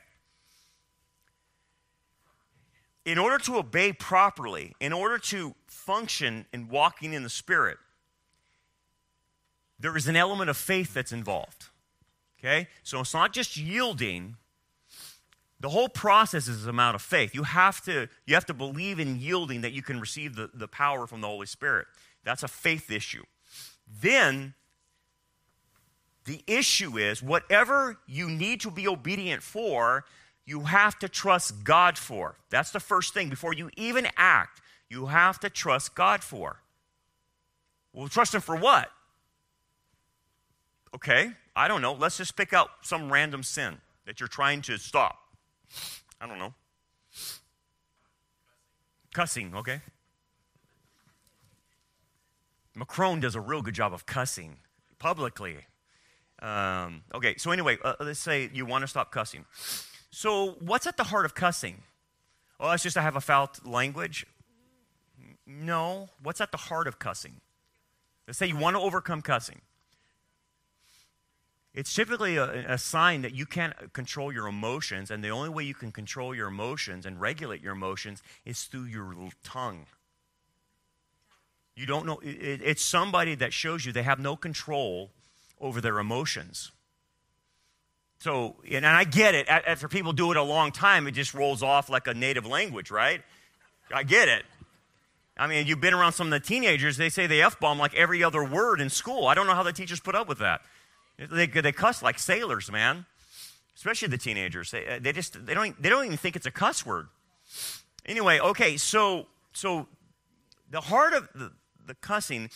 In order to obey properly, in order to function in walking in the Spirit, there is an element of faith that's involved. Okay? So it's not just yielding. The whole process is an amount of faith. You have to, you have to believe in yielding that you can receive the, the power from the Holy Spirit. That's a faith issue. Then the issue is whatever you need to be obedient for, you have to trust God for. That's the first thing. Before you even act, you have to trust God for. Well, trust Him for what? Okay, I don't know. Let's just pick out some random sin that you're trying to stop. I don't know. Cussing, okay? Macron does a real good job of cussing publicly. Um, okay, so anyway, uh, let's say you want to stop cussing. So, what's at the heart of cussing? Well, it's just I have a foul language. No, what's at the heart of cussing? Let's say you want to overcome cussing. It's typically a, a, sign that you can't control your emotions, and the only way you can control your emotions and regulate your emotions is through your tongue. You don't know, it, it's somebody that shows you they have no control over their emotions. So, and I get it. After people do it a long time, it just rolls off like a native language, right? I get it. I mean, you've been around some of the teenagers, they say they F bomb like every other word in school. I don't know how the teachers put up with that. They, they cuss like sailors, man. Especially the teenagers. They, they just they don't they don't even think it's a cuss word. Anyway, okay, so so the heart of the, the cussing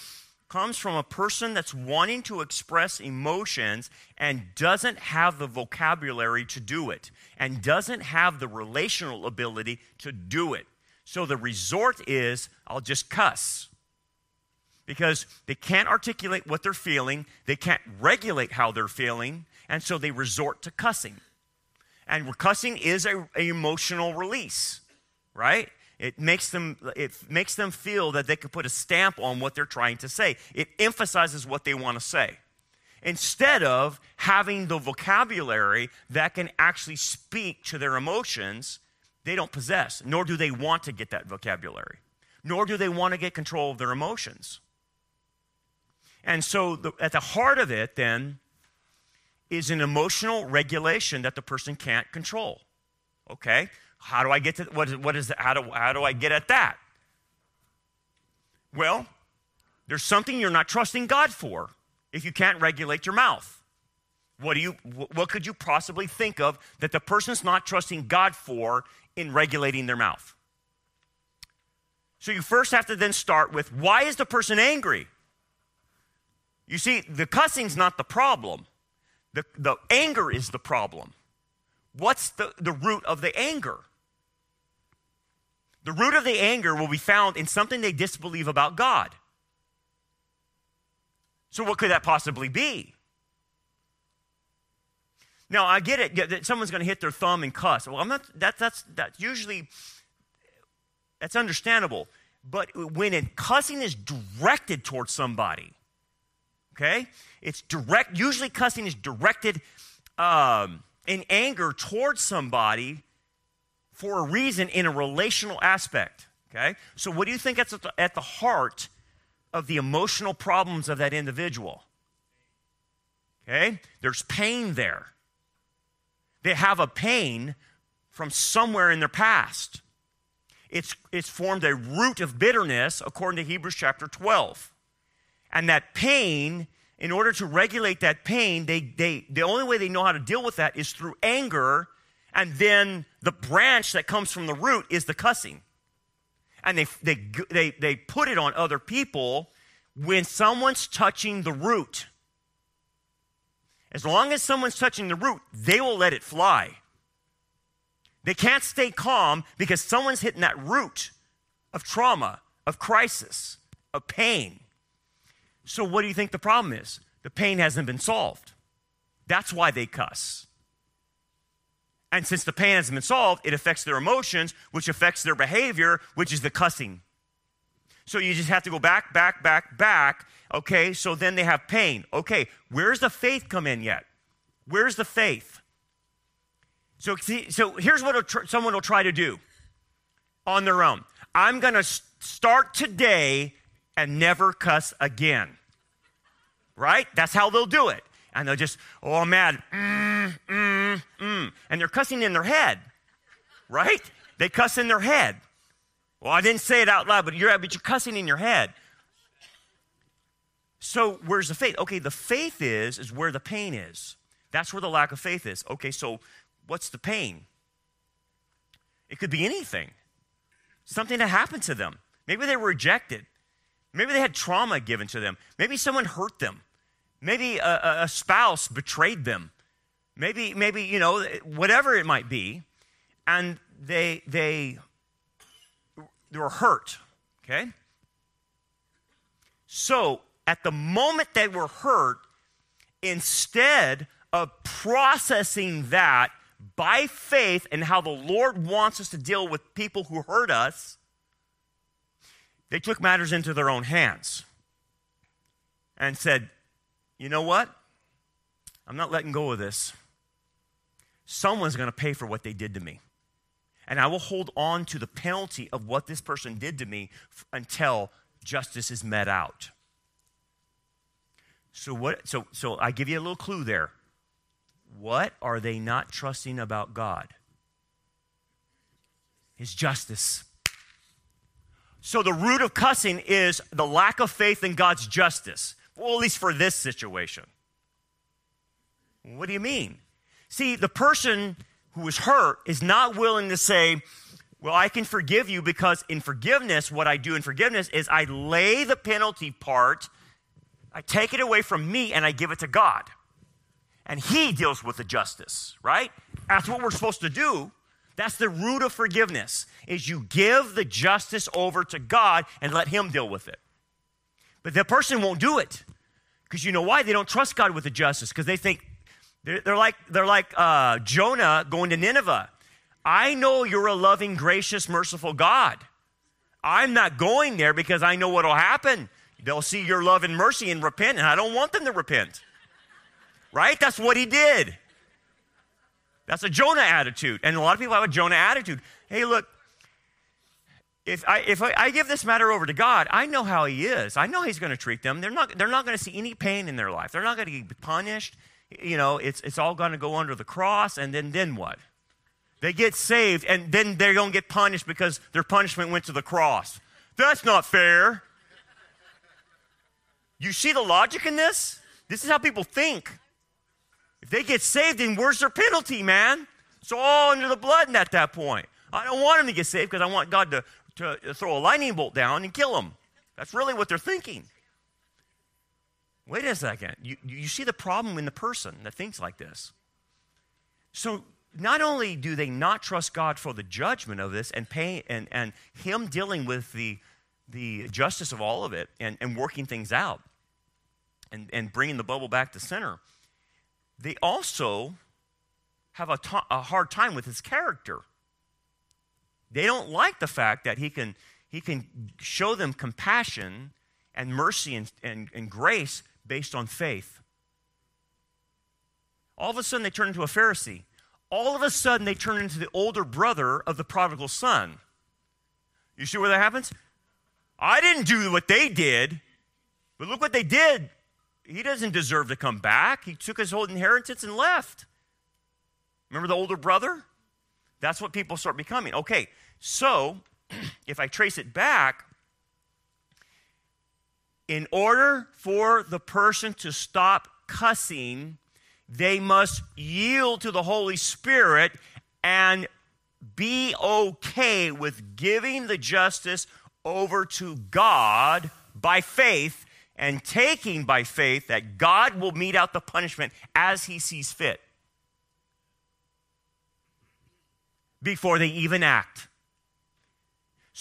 comes from a person that's wanting to express emotions and doesn't have the vocabulary to do it and doesn't have the relational ability to do it. So the resort is I'll just cuss. because they can't articulate what they're feeling, they can't regulate how they're feeling, and so they resort to cussing. And cussing is a, emotional release, right? It makes them it makes them feel that they can put a stamp on what they're trying to say. It emphasizes what they want to say. Instead of having the vocabulary that can actually speak to their emotions, they don't possess, nor do they want to get that vocabulary, nor do they want to get control of their emotions. And so, the, at the heart of it, then, is an emotional regulation that the person can't control. Okay? How do I get to what is, what is that, how do, how do I get at that? Well, there's something you're not trusting God for if you can't regulate your mouth. What do you what could you possibly think of that the person's not trusting God for in regulating their mouth? So you first have to then start with why is the person angry? You see, the cussing's not the problem. The, the anger is the problem. What's the, the root of the anger? The root of the anger will be found in something they disbelieve about God. So, what could that possibly be? Now, I get it that someone's going to hit their thumb and cuss. Well, I'm not, that, that's, that's usually, that's understandable. But when it, cussing is directed towards somebody, okay? It's direct, usually cussing is directed um, in anger towards somebody for a reason in a relational aspect, okay? So, what do you think is at the, at the heart of the emotional problems of that individual? Okay? There's pain there. They have a pain from somewhere in their past. It's, it's formed a root of bitterness, according to Hebrews chapter 12. And that pain, in order to regulate that pain, they, they, the only way they know how to deal with that is through anger. And then the branch that comes from the root is the cussing. And they, they, they, they put it on other people when someone's touching the root. As long as someone's touching the root, they will let it fly. They can't stay calm because someone's hitting that root of trauma, of crisis, of pain. So, what do you think the problem is? The pain hasn't been solved. That's why they cuss. And since the pain hasn't been solved, it affects their emotions, which affects their behavior, which is the cussing. So you just have to go back, back, back, back. Okay, so then they have pain. Okay, where's the faith come in yet? Where's the faith? So, so here's what tr- someone will try to do on their own. I'm going to start today and never cuss again. Right? That's how they'll do it. And they're just, oh, I'm mad. Mm, mm, mm. And they're cussing in their head. Right? They cuss in their head. Well, I didn't say it out loud, but you're, but you're cussing in your head. So where's the faith? Okay, the faith is is where the pain is. That's where the lack of faith is. Okay, so what's the pain? It could be anything. Something that happened to them. Maybe they were rejected. Maybe they had trauma given to them. Maybe someone hurt them. Maybe a, a spouse betrayed them. Maybe, maybe, you know, whatever it might be. And they, they they were hurt, okay? So, at the moment they were hurt, instead of processing that by faith and how the Lord wants us to deal with people who hurt us, they took matters into their own hands and said, You know what? I'm not letting go of this. Someone's going to pay for what they did to me and I will hold on to the penalty of what this person did to me until justice is met out. So what so so I give you a little clue there. What are they not trusting about God? His justice. So the root of cussing is the lack of faith in God's justice. Well, at least for this situation. What do you mean? See, the person who is hurt is not willing to say, Well, I can forgive you because in forgiveness, what I do in forgiveness is I lay the penalty part, I take it away from me, and I give it to God. And He deals with the justice, right? That's what we're supposed to do. That's the root of forgiveness is you give the justice over to God and let him deal with it. But the person won't do it. Because you know why? They don't trust God with the justice. Because they think they're, they're, like, they're like uh, Jonah going to Nineveh. I know you're a loving, gracious, merciful God. I'm not going there because I know what will happen. They'll see your love and mercy and repent, and I don't want them to repent. Right? That's what he did. That's a Jonah attitude. And a lot of people have a Jonah attitude. Hey, look, if I, if I, give this matter over to God, I know how he is. I know he's going to treat them. They're not, they're not going to see any pain in their life. They're not going to be punished. You know, it's, it's all going to go under the cross, and then, then what? They get saved, and then they're going to get punished because their punishment went to the cross. That's not fair. You see the logic in this? This is how people think. If they get saved, then where's their penalty, man? It's all under the blood at that point. I don't want them to get saved because I want God to, to throw a lightning bolt down and kill them. That's really what they're thinking. Wait a second. You, you see the problem in the person that thinks like this. So not only do they not trust God for the judgment of this and pay and, and Him dealing with the, the justice of all of it and, and working things out and, and bringing the bubble back to center, they also have a, to- a hard time with His character. They don't like the fact that He can, he can show them compassion and mercy and, and, and grace based on faith. All of a sudden, they turn into a Pharisee all of a sudden they turn into the older brother of the prodigal son. You see where that happens? I didn't do what they did, but look what they did. He doesn't deserve to come back. He took his whole inheritance and left. Remember the older brother? That's what people start becoming. Okay, so if I trace it back, in order for the person to stop cussing they must yield to the Holy Spirit and be okay with giving the justice over to God by faith and taking by faith that God will mete out the punishment as he sees fit before they even act.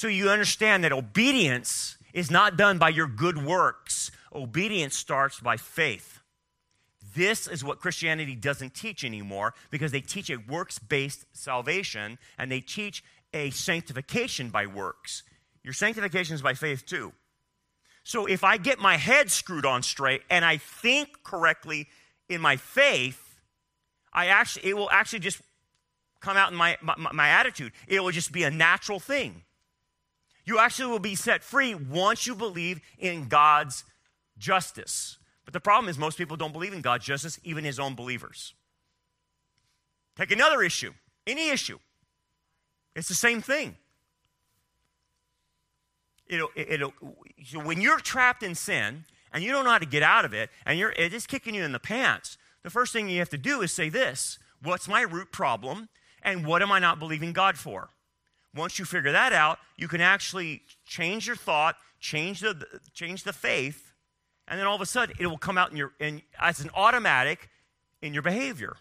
So you understand that obedience is not done by your good works, obedience starts by faith. This is what Christianity doesn't teach anymore because they teach a works based salvation and they teach a sanctification by works. Your sanctification is by faith too. So if I get my head screwed on straight and I think correctly in my faith, I actually it will actually just come out in my, my, my attitude. It will just be a natural thing. You actually will be set free once you believe in God's justice. But the problem is, most people don't believe in God's justice, even his own believers. Take another issue, any issue. It's the same thing. It'll, it'll, when you're trapped in sin and you don't know how to get out of it and you're, it is kicking you in the pants, the first thing you have to do is say this What's my root problem and what am I not believing God for? Once you figure that out, you can actually change your thought, change the, change the faith, and then all of a sudden it will come out in your in, as an automatic in your behavior.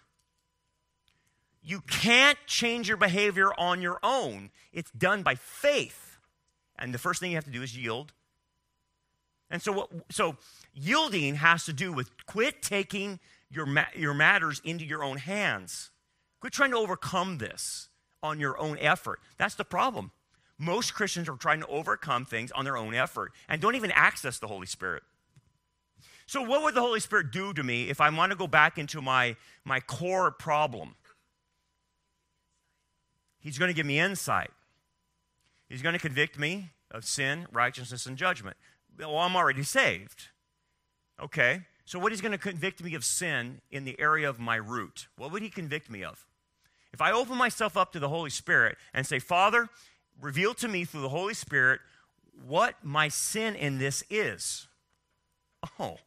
You can't change your behavior on your own. It's done by faith. And the first thing you have to do is yield. And so what, so yielding has to do with quit taking your your matters into your own hands. Quit trying to overcome this on your own effort. That's the problem. Most Christians are trying to overcome things on their own effort and don't even access the Holy Spirit. So, what would the Holy Spirit do to me if I want to go back into my, my core problem? He's going to give me insight. He's going to convict me of sin, righteousness, and judgment. Well, I'm already saved. Okay. So, what he's going to convict me of sin in the area of my root? What would he convict me of? If I open myself up to the Holy Spirit and say, Father, reveal to me through the Holy Spirit what my sin in this is. Oh,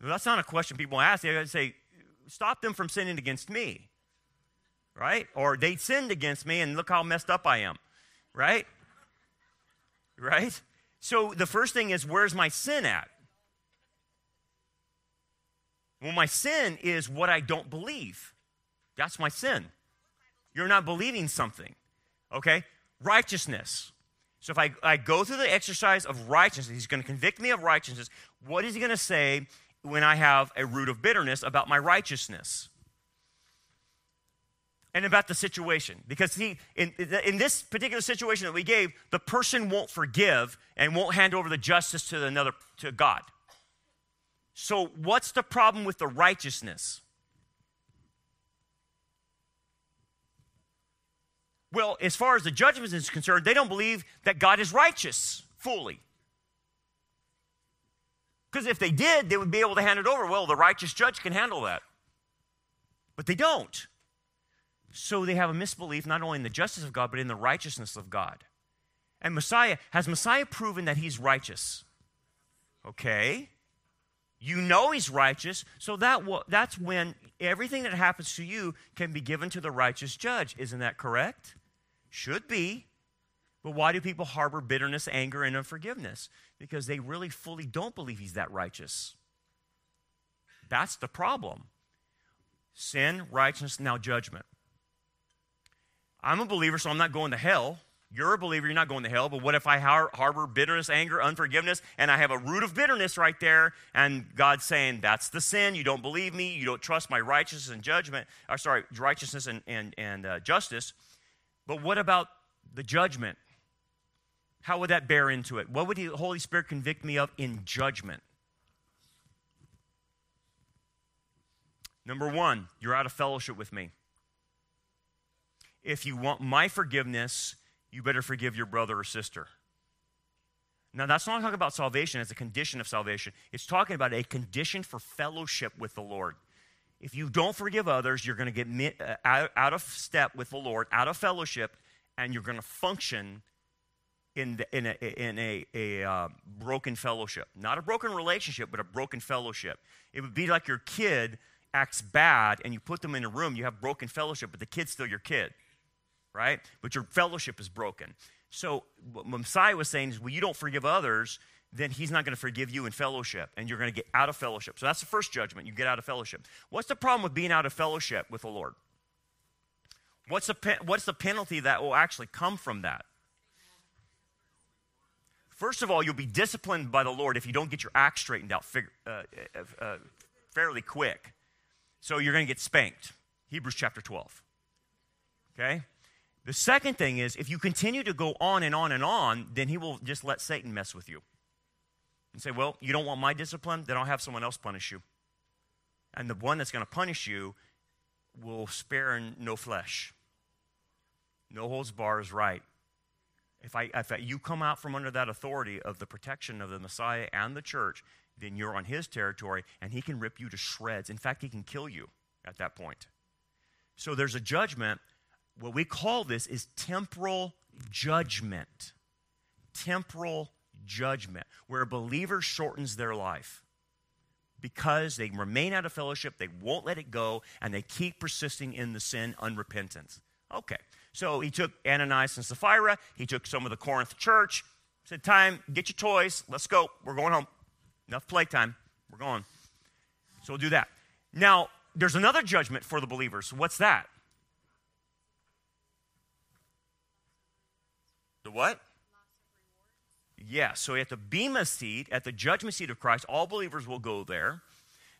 that's not a question people ask. They say, stop them from sinning against me. Right? Or they sinned against me and look how messed up I am. Right? Right? So the first thing is, where's my sin at? Well, my sin is what I don't believe. That's my sin. You're not believing something. Okay? Righteousness. So if I, I go through the exercise of righteousness, he's going to convict me of righteousness. What is he going to say when I have a root of bitterness about my righteousness? And about the situation. Because he, in, in this particular situation that we gave, the person won't forgive and won't hand over the justice to another to God. So what's the problem with the righteousness? Well, as far as the judgment is concerned, they don't believe that God is righteous fully. Because if they did, they would be able to hand it over. Well, the righteous judge can handle that. But they don't. So they have a misbelief not only in the justice of God, but in the righteousness of God. And Messiah, has Messiah proven that he's righteous? Okay. You know he's righteous, so that that's when everything that happens to you can be given to the righteous judge. Isn't that correct? Should be. But why do people harbor bitterness, anger, and unforgiveness? Because they really fully don't believe he's that righteous. That's the problem. Sin, righteousness, now judgment. I'm a believer, so I'm not going to hell. You're a believer, you're not going to hell. But what if I har- harbor bitterness, anger, unforgiveness, and I have a root of bitterness right there, and God's saying, That's the sin. You don't believe me. You don't trust my righteousness and judgment, or sorry, righteousness and, and, and uh, justice. But what about the judgment? How would that bear into it? What would the Holy Spirit convict me of in judgment? Number one, you're out of fellowship with me. If you want my forgiveness, you better forgive your brother or sister. Now, that's not talking about salvation as a condition of salvation. It's talking about a condition for fellowship with the Lord. If you don't forgive others, you're going to get uh, out, of step with the Lord, out of fellowship, and you're going to function in, the, in, a, in a, a uh, broken fellowship. Not a broken relationship, but a broken fellowship. It would be like your kid acts bad and you put them in a room, you have broken fellowship, but the kid's still your kid, right? But your fellowship is broken. So what Messiah was saying is, well, you don't forgive others, then he's not going to forgive you in fellowship and you're going to get out of fellowship. So that's the first judgment. You get out of fellowship. What's the problem with being out of fellowship with the Lord? What's the, what's the penalty that will actually come from that? First of all, you'll be disciplined by the Lord if you don't get your act straightened out fig- uh, uh, uh, fairly quick. So you're going to get spanked. Hebrews chapter 12. Okay? The second thing is if you continue to go on and on and on, then he will just let Satan mess with you and say, Well, you don't want my discipline? Then I'll have someone else punish you. And the one that's going to punish you will spare no flesh. No holds bars right. If, I, if you come out from under that authority of the protection of the Messiah and the church, then you're on his territory and he can rip you to shreds. In fact, he can kill you at that point. So there's a judgment. What we call this is temporal judgment. Temporal judgment, where a believer shortens their life because they remain out of fellowship, they won't let it go, and they keep persisting in the sin unrepentant. Okay, so he took Ananias and Sapphira, he took some of the Corinth church, said, Time, get your toys, let's go, we're going home. Enough playtime, we're going. So we'll do that. Now, there's another judgment for the believers. What's that? The what? Yes. So at the Bema seat, at the judgment seat of Christ, all believers will go there.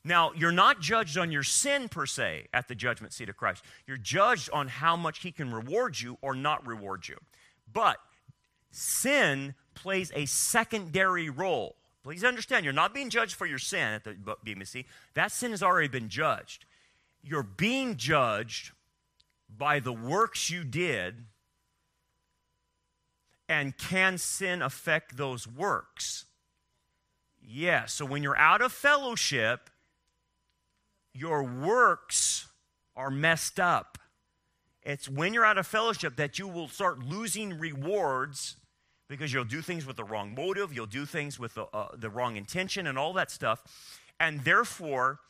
Now, you're not judged on your sin per se at the judgment seat of Christ. You're judged on how much He can reward you or not reward you. But sin plays a secondary role. Please understand, you're not being judged for your sin at the Bema seat. That sin has already been judged. You're being judged by the works you did and can sin affect those works? Yes. So when you're out of fellowship, your works are messed up. It's when you're out of fellowship that you will start losing rewards because you'll do things with the wrong motive, you'll do things with the, uh, the wrong intention, and all that stuff. And therefore,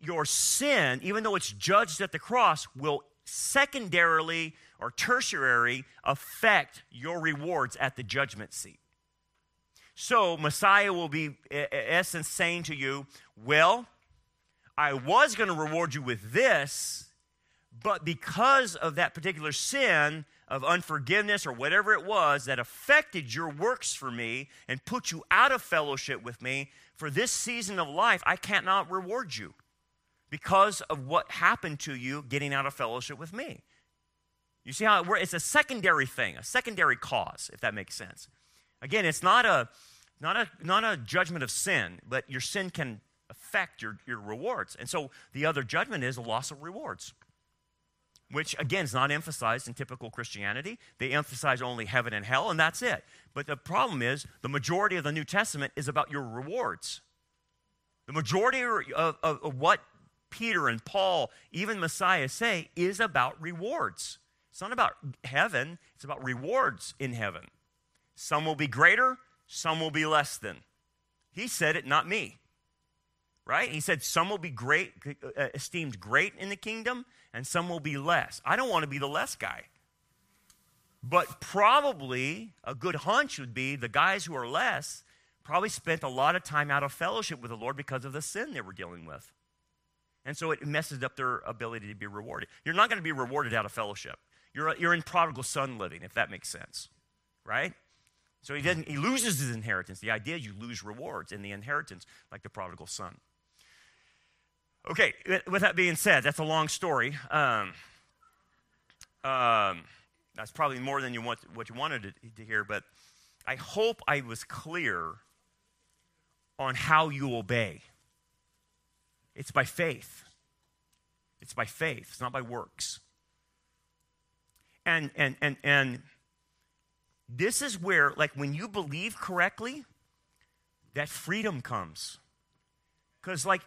your sin, even though it's judged at the cross, will secondarily or tertiary affect your rewards at the judgment seat. So, Messiah will be, in essence, saying to you, Well, I was going to reward you with this, but because of that particular sin, of unforgiveness or whatever it was that affected your works for me and put you out of fellowship with me, for this season of life, I cannot reward you because of what happened to you getting out of fellowship with me. You see how it? It's a secondary thing, a secondary cause, if that makes sense. Again, it's not a, not a, not a judgment of sin, but your sin can affect your, your rewards. And so the other judgment is a loss of rewards, which, again, is not emphasized in typical Christianity. They emphasize only heaven and hell, and that's it. But the problem is the majority of the New Testament is about your rewards. The majority of, of, of what Peter and Paul, even Messiah say, is about rewards. It's not about heaven, it's about rewards in heaven. Some will be greater, some will be less than. He said it, not me. Right? He said some will be great, uh, esteemed great in the kingdom, and some will be less. I don't want to be the less guy. But probably a good hunch would be the guys who are less probably spent a lot of time out of fellowship with the Lord because of the sin they were dealing with. And so it messes up their ability to be rewarded. You're not going to be rewarded out of fellowship. You're, you're in prodigal son living, if that makes sense, right? So he, doesn't, he loses his inheritance. The idea you lose rewards in the inheritance, like the prodigal son. Okay, with that being said, that's a long story. Um, um, that's probably more than you want, what you wanted to, to hear, but I hope I was clear on how you obey. It's by faith. It's by faith. It's not by works. And, and, and, and this is where, like, when you believe correctly, that freedom comes. Because, like,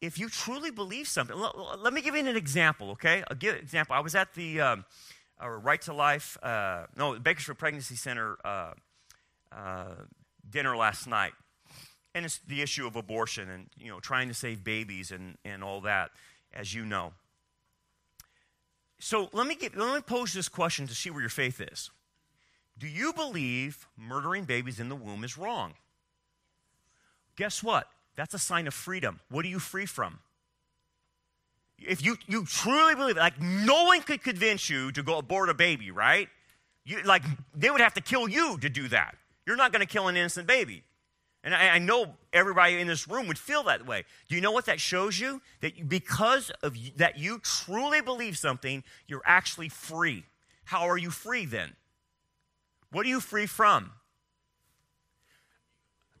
if you truly believe something, let, let, me give you an example, okay? I'll give an example. I was at the um, uh, Right to Life, uh, no, the Bakersfield Pregnancy Center uh, uh, dinner last night. And it's the issue of abortion and, you know, trying to save babies and, and all that, as you know. So let me, get, let me pose this question to see where your faith is. Do you believe murdering babies in the womb is wrong? Guess what? That's a sign of freedom. What are you free from? If you, you truly believe it, like no one could convince you to go abort a baby, right? You, like they would have to kill you to do that. You're not going to kill an innocent baby. And I, I, know everybody in this room would feel that way. Do you know what that shows you? That because of that you truly believe something, you're actually free. How are you free then? What are you free from?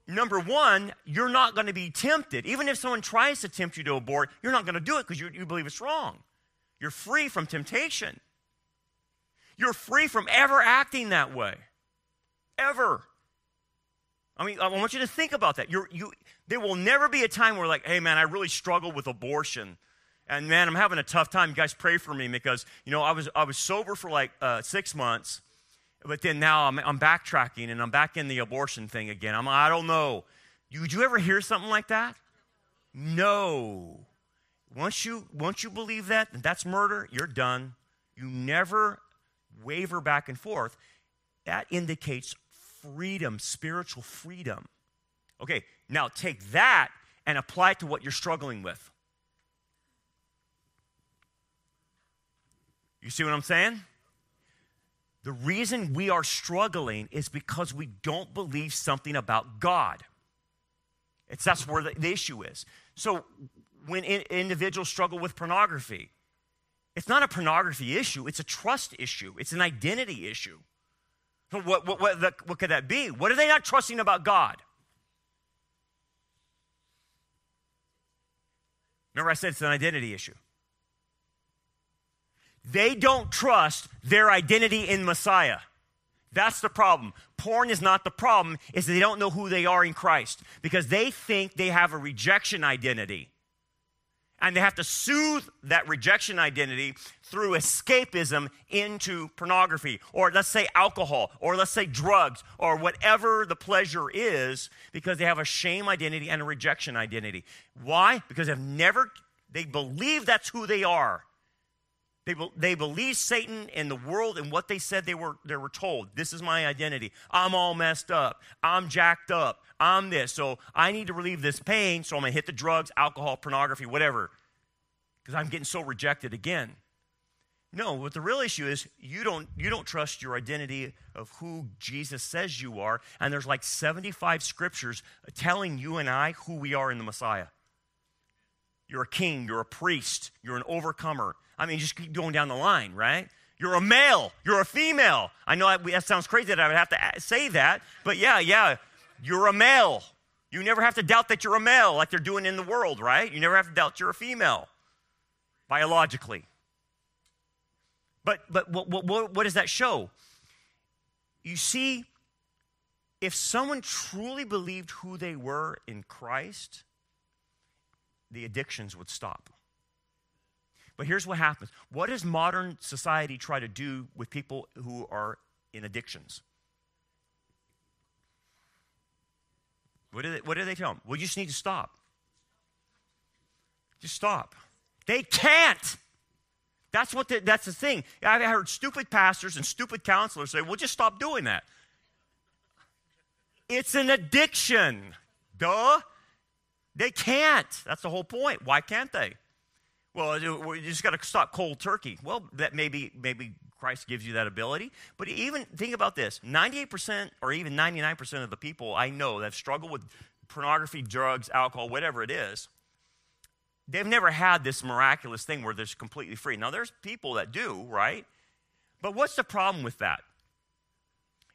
Number one, you're not going to be tempted. Even if someone tries to tempt you to abort, you're not going to do it because you, you believe it's wrong. You're free from temptation. You're free from ever acting that way. Ever. I mean, I want you to think about that. You're, you, there will never be a time where, like, hey, man, I really struggle with abortion. And man, I'm having a tough time. You guys pray for me because, you know, I was, I was sober for like uh, six months, but then now I'm, I'm backtracking and I'm back in the abortion thing again. I'm, I don't know. You, would you ever hear something like that? No. Once you, once you believe that, that's murder, you're done. You never waver back and forth. That indicates freedom, spiritual freedom. Okay, now take that and apply it to what you're struggling with. You see what I'm saying? The reason we are struggling is because we don't believe something about God. It's that's where the, the issue is. So when in, individuals struggle with pornography, it's not a pornography issue, it's a trust issue, it's an identity issue. What, what, what, what could that be? What are they not trusting about God? Remember, I said it's an identity issue. They don't trust their identity in Messiah. That's the problem. Porn is not the problem, is they don't know who they are in Christ because they think they have a rejection identity and they have to soothe that rejection identity through escapism into pornography, or let's say alcohol, or let's say drugs, or whatever the pleasure is, because they have a shame identity and a rejection identity. Why? Because they've never, they believe that's who they are. They, they believe Satan and the world and what they said they were, they were told. This is my identity. I'm all messed up. I'm jacked up. I'm this. So I need to relieve this pain, so I'm going to hit the drugs, alcohol, pornography, whatever, because I'm getting so rejected again. No, what the real issue is you don't you don't trust your identity of who Jesus says you are, and there's like 75 scriptures telling you and I who we are in the Messiah. You're a king, you're a priest, you're an overcomer. I mean, just keep going down the line, right? You're a male, you're a female. I know that, sounds crazy that I would have to say that, but yeah, yeah, you're a male. You never have to doubt that you're a male like they're doing in the world, right? You never have to doubt you're a female biologically. But, but what, what, what does that show? You see, if someone truly believed who they were in Christ, the addictions would stop. But here's what happens what does modern society try to do with people who are in addictions? What do they, what do they tell them? Well, you just need to stop. Just stop. They can't. That's what the, that's the thing. I've heard stupid pastors and stupid counselors say, "Well, just stop doing that." It's an addiction. Duh. They can't. That's the whole point. Why can't they? Well, you just got to stop cold turkey. Well, that maybe maybe Christ gives you that ability. But even think about this: ninety-eight percent, or even ninety-nine percent of the people I know that struggle with pornography, drugs, alcohol, whatever it is, they've never had this miraculous thing where they're completely free. Now, there's people that do, right? But what's the problem with that?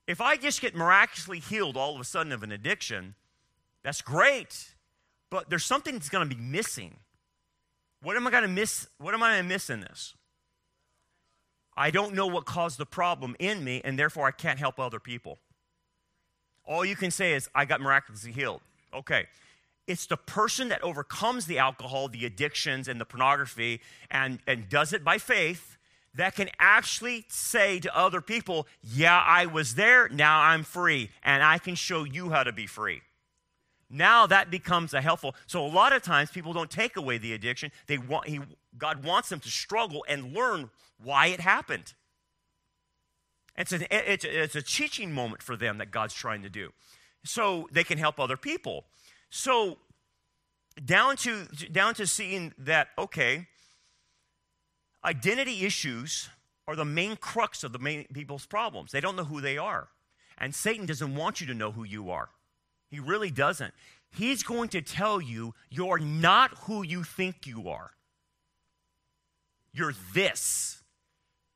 If I just get miraculously healed all of a sudden of an addiction, that's great. But there's something that's going to be missing. What am I going to miss? What am I going to miss in this? I don't know what caused the problem in me, and therefore I can't help other people. All you can say is, I got miraculously healed. Okay. It's the person that overcomes the alcohol, the addictions, and the pornography and, and does it by faith that can actually say to other people, Yeah, I was there, now I'm free, and I can show you how to be free. Now that becomes a helpful. So a lot of times people don't take away the addiction. They want he, God wants them to struggle and learn why it happened. It's, an, it's, it's a teaching moment for them that God's trying to do. So they can help other people. So down to down to seeing that okay, identity issues are the main crux of the main people's problems. They don't know who they are. And Satan doesn't want you to know who you are. He really doesn't. He's going to tell you you're not who you think you are. You're this.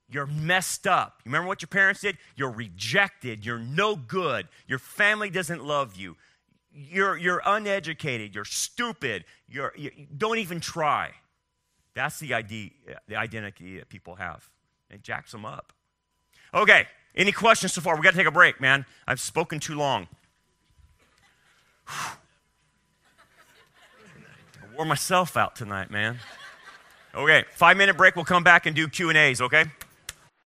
You're messed up. You remember what your parents did? You're rejected. You're no good. Your family doesn't love you you're, you're uneducated, you're stupid, you're, you don't even try. That's the, idea, the identity that people have. It jacks them up. Okay, any questions so far? We got to take a break, man. I've spoken too long. I wore myself out tonight, man. Okay, five minute break. We'll come back and do Q and A's. Okay.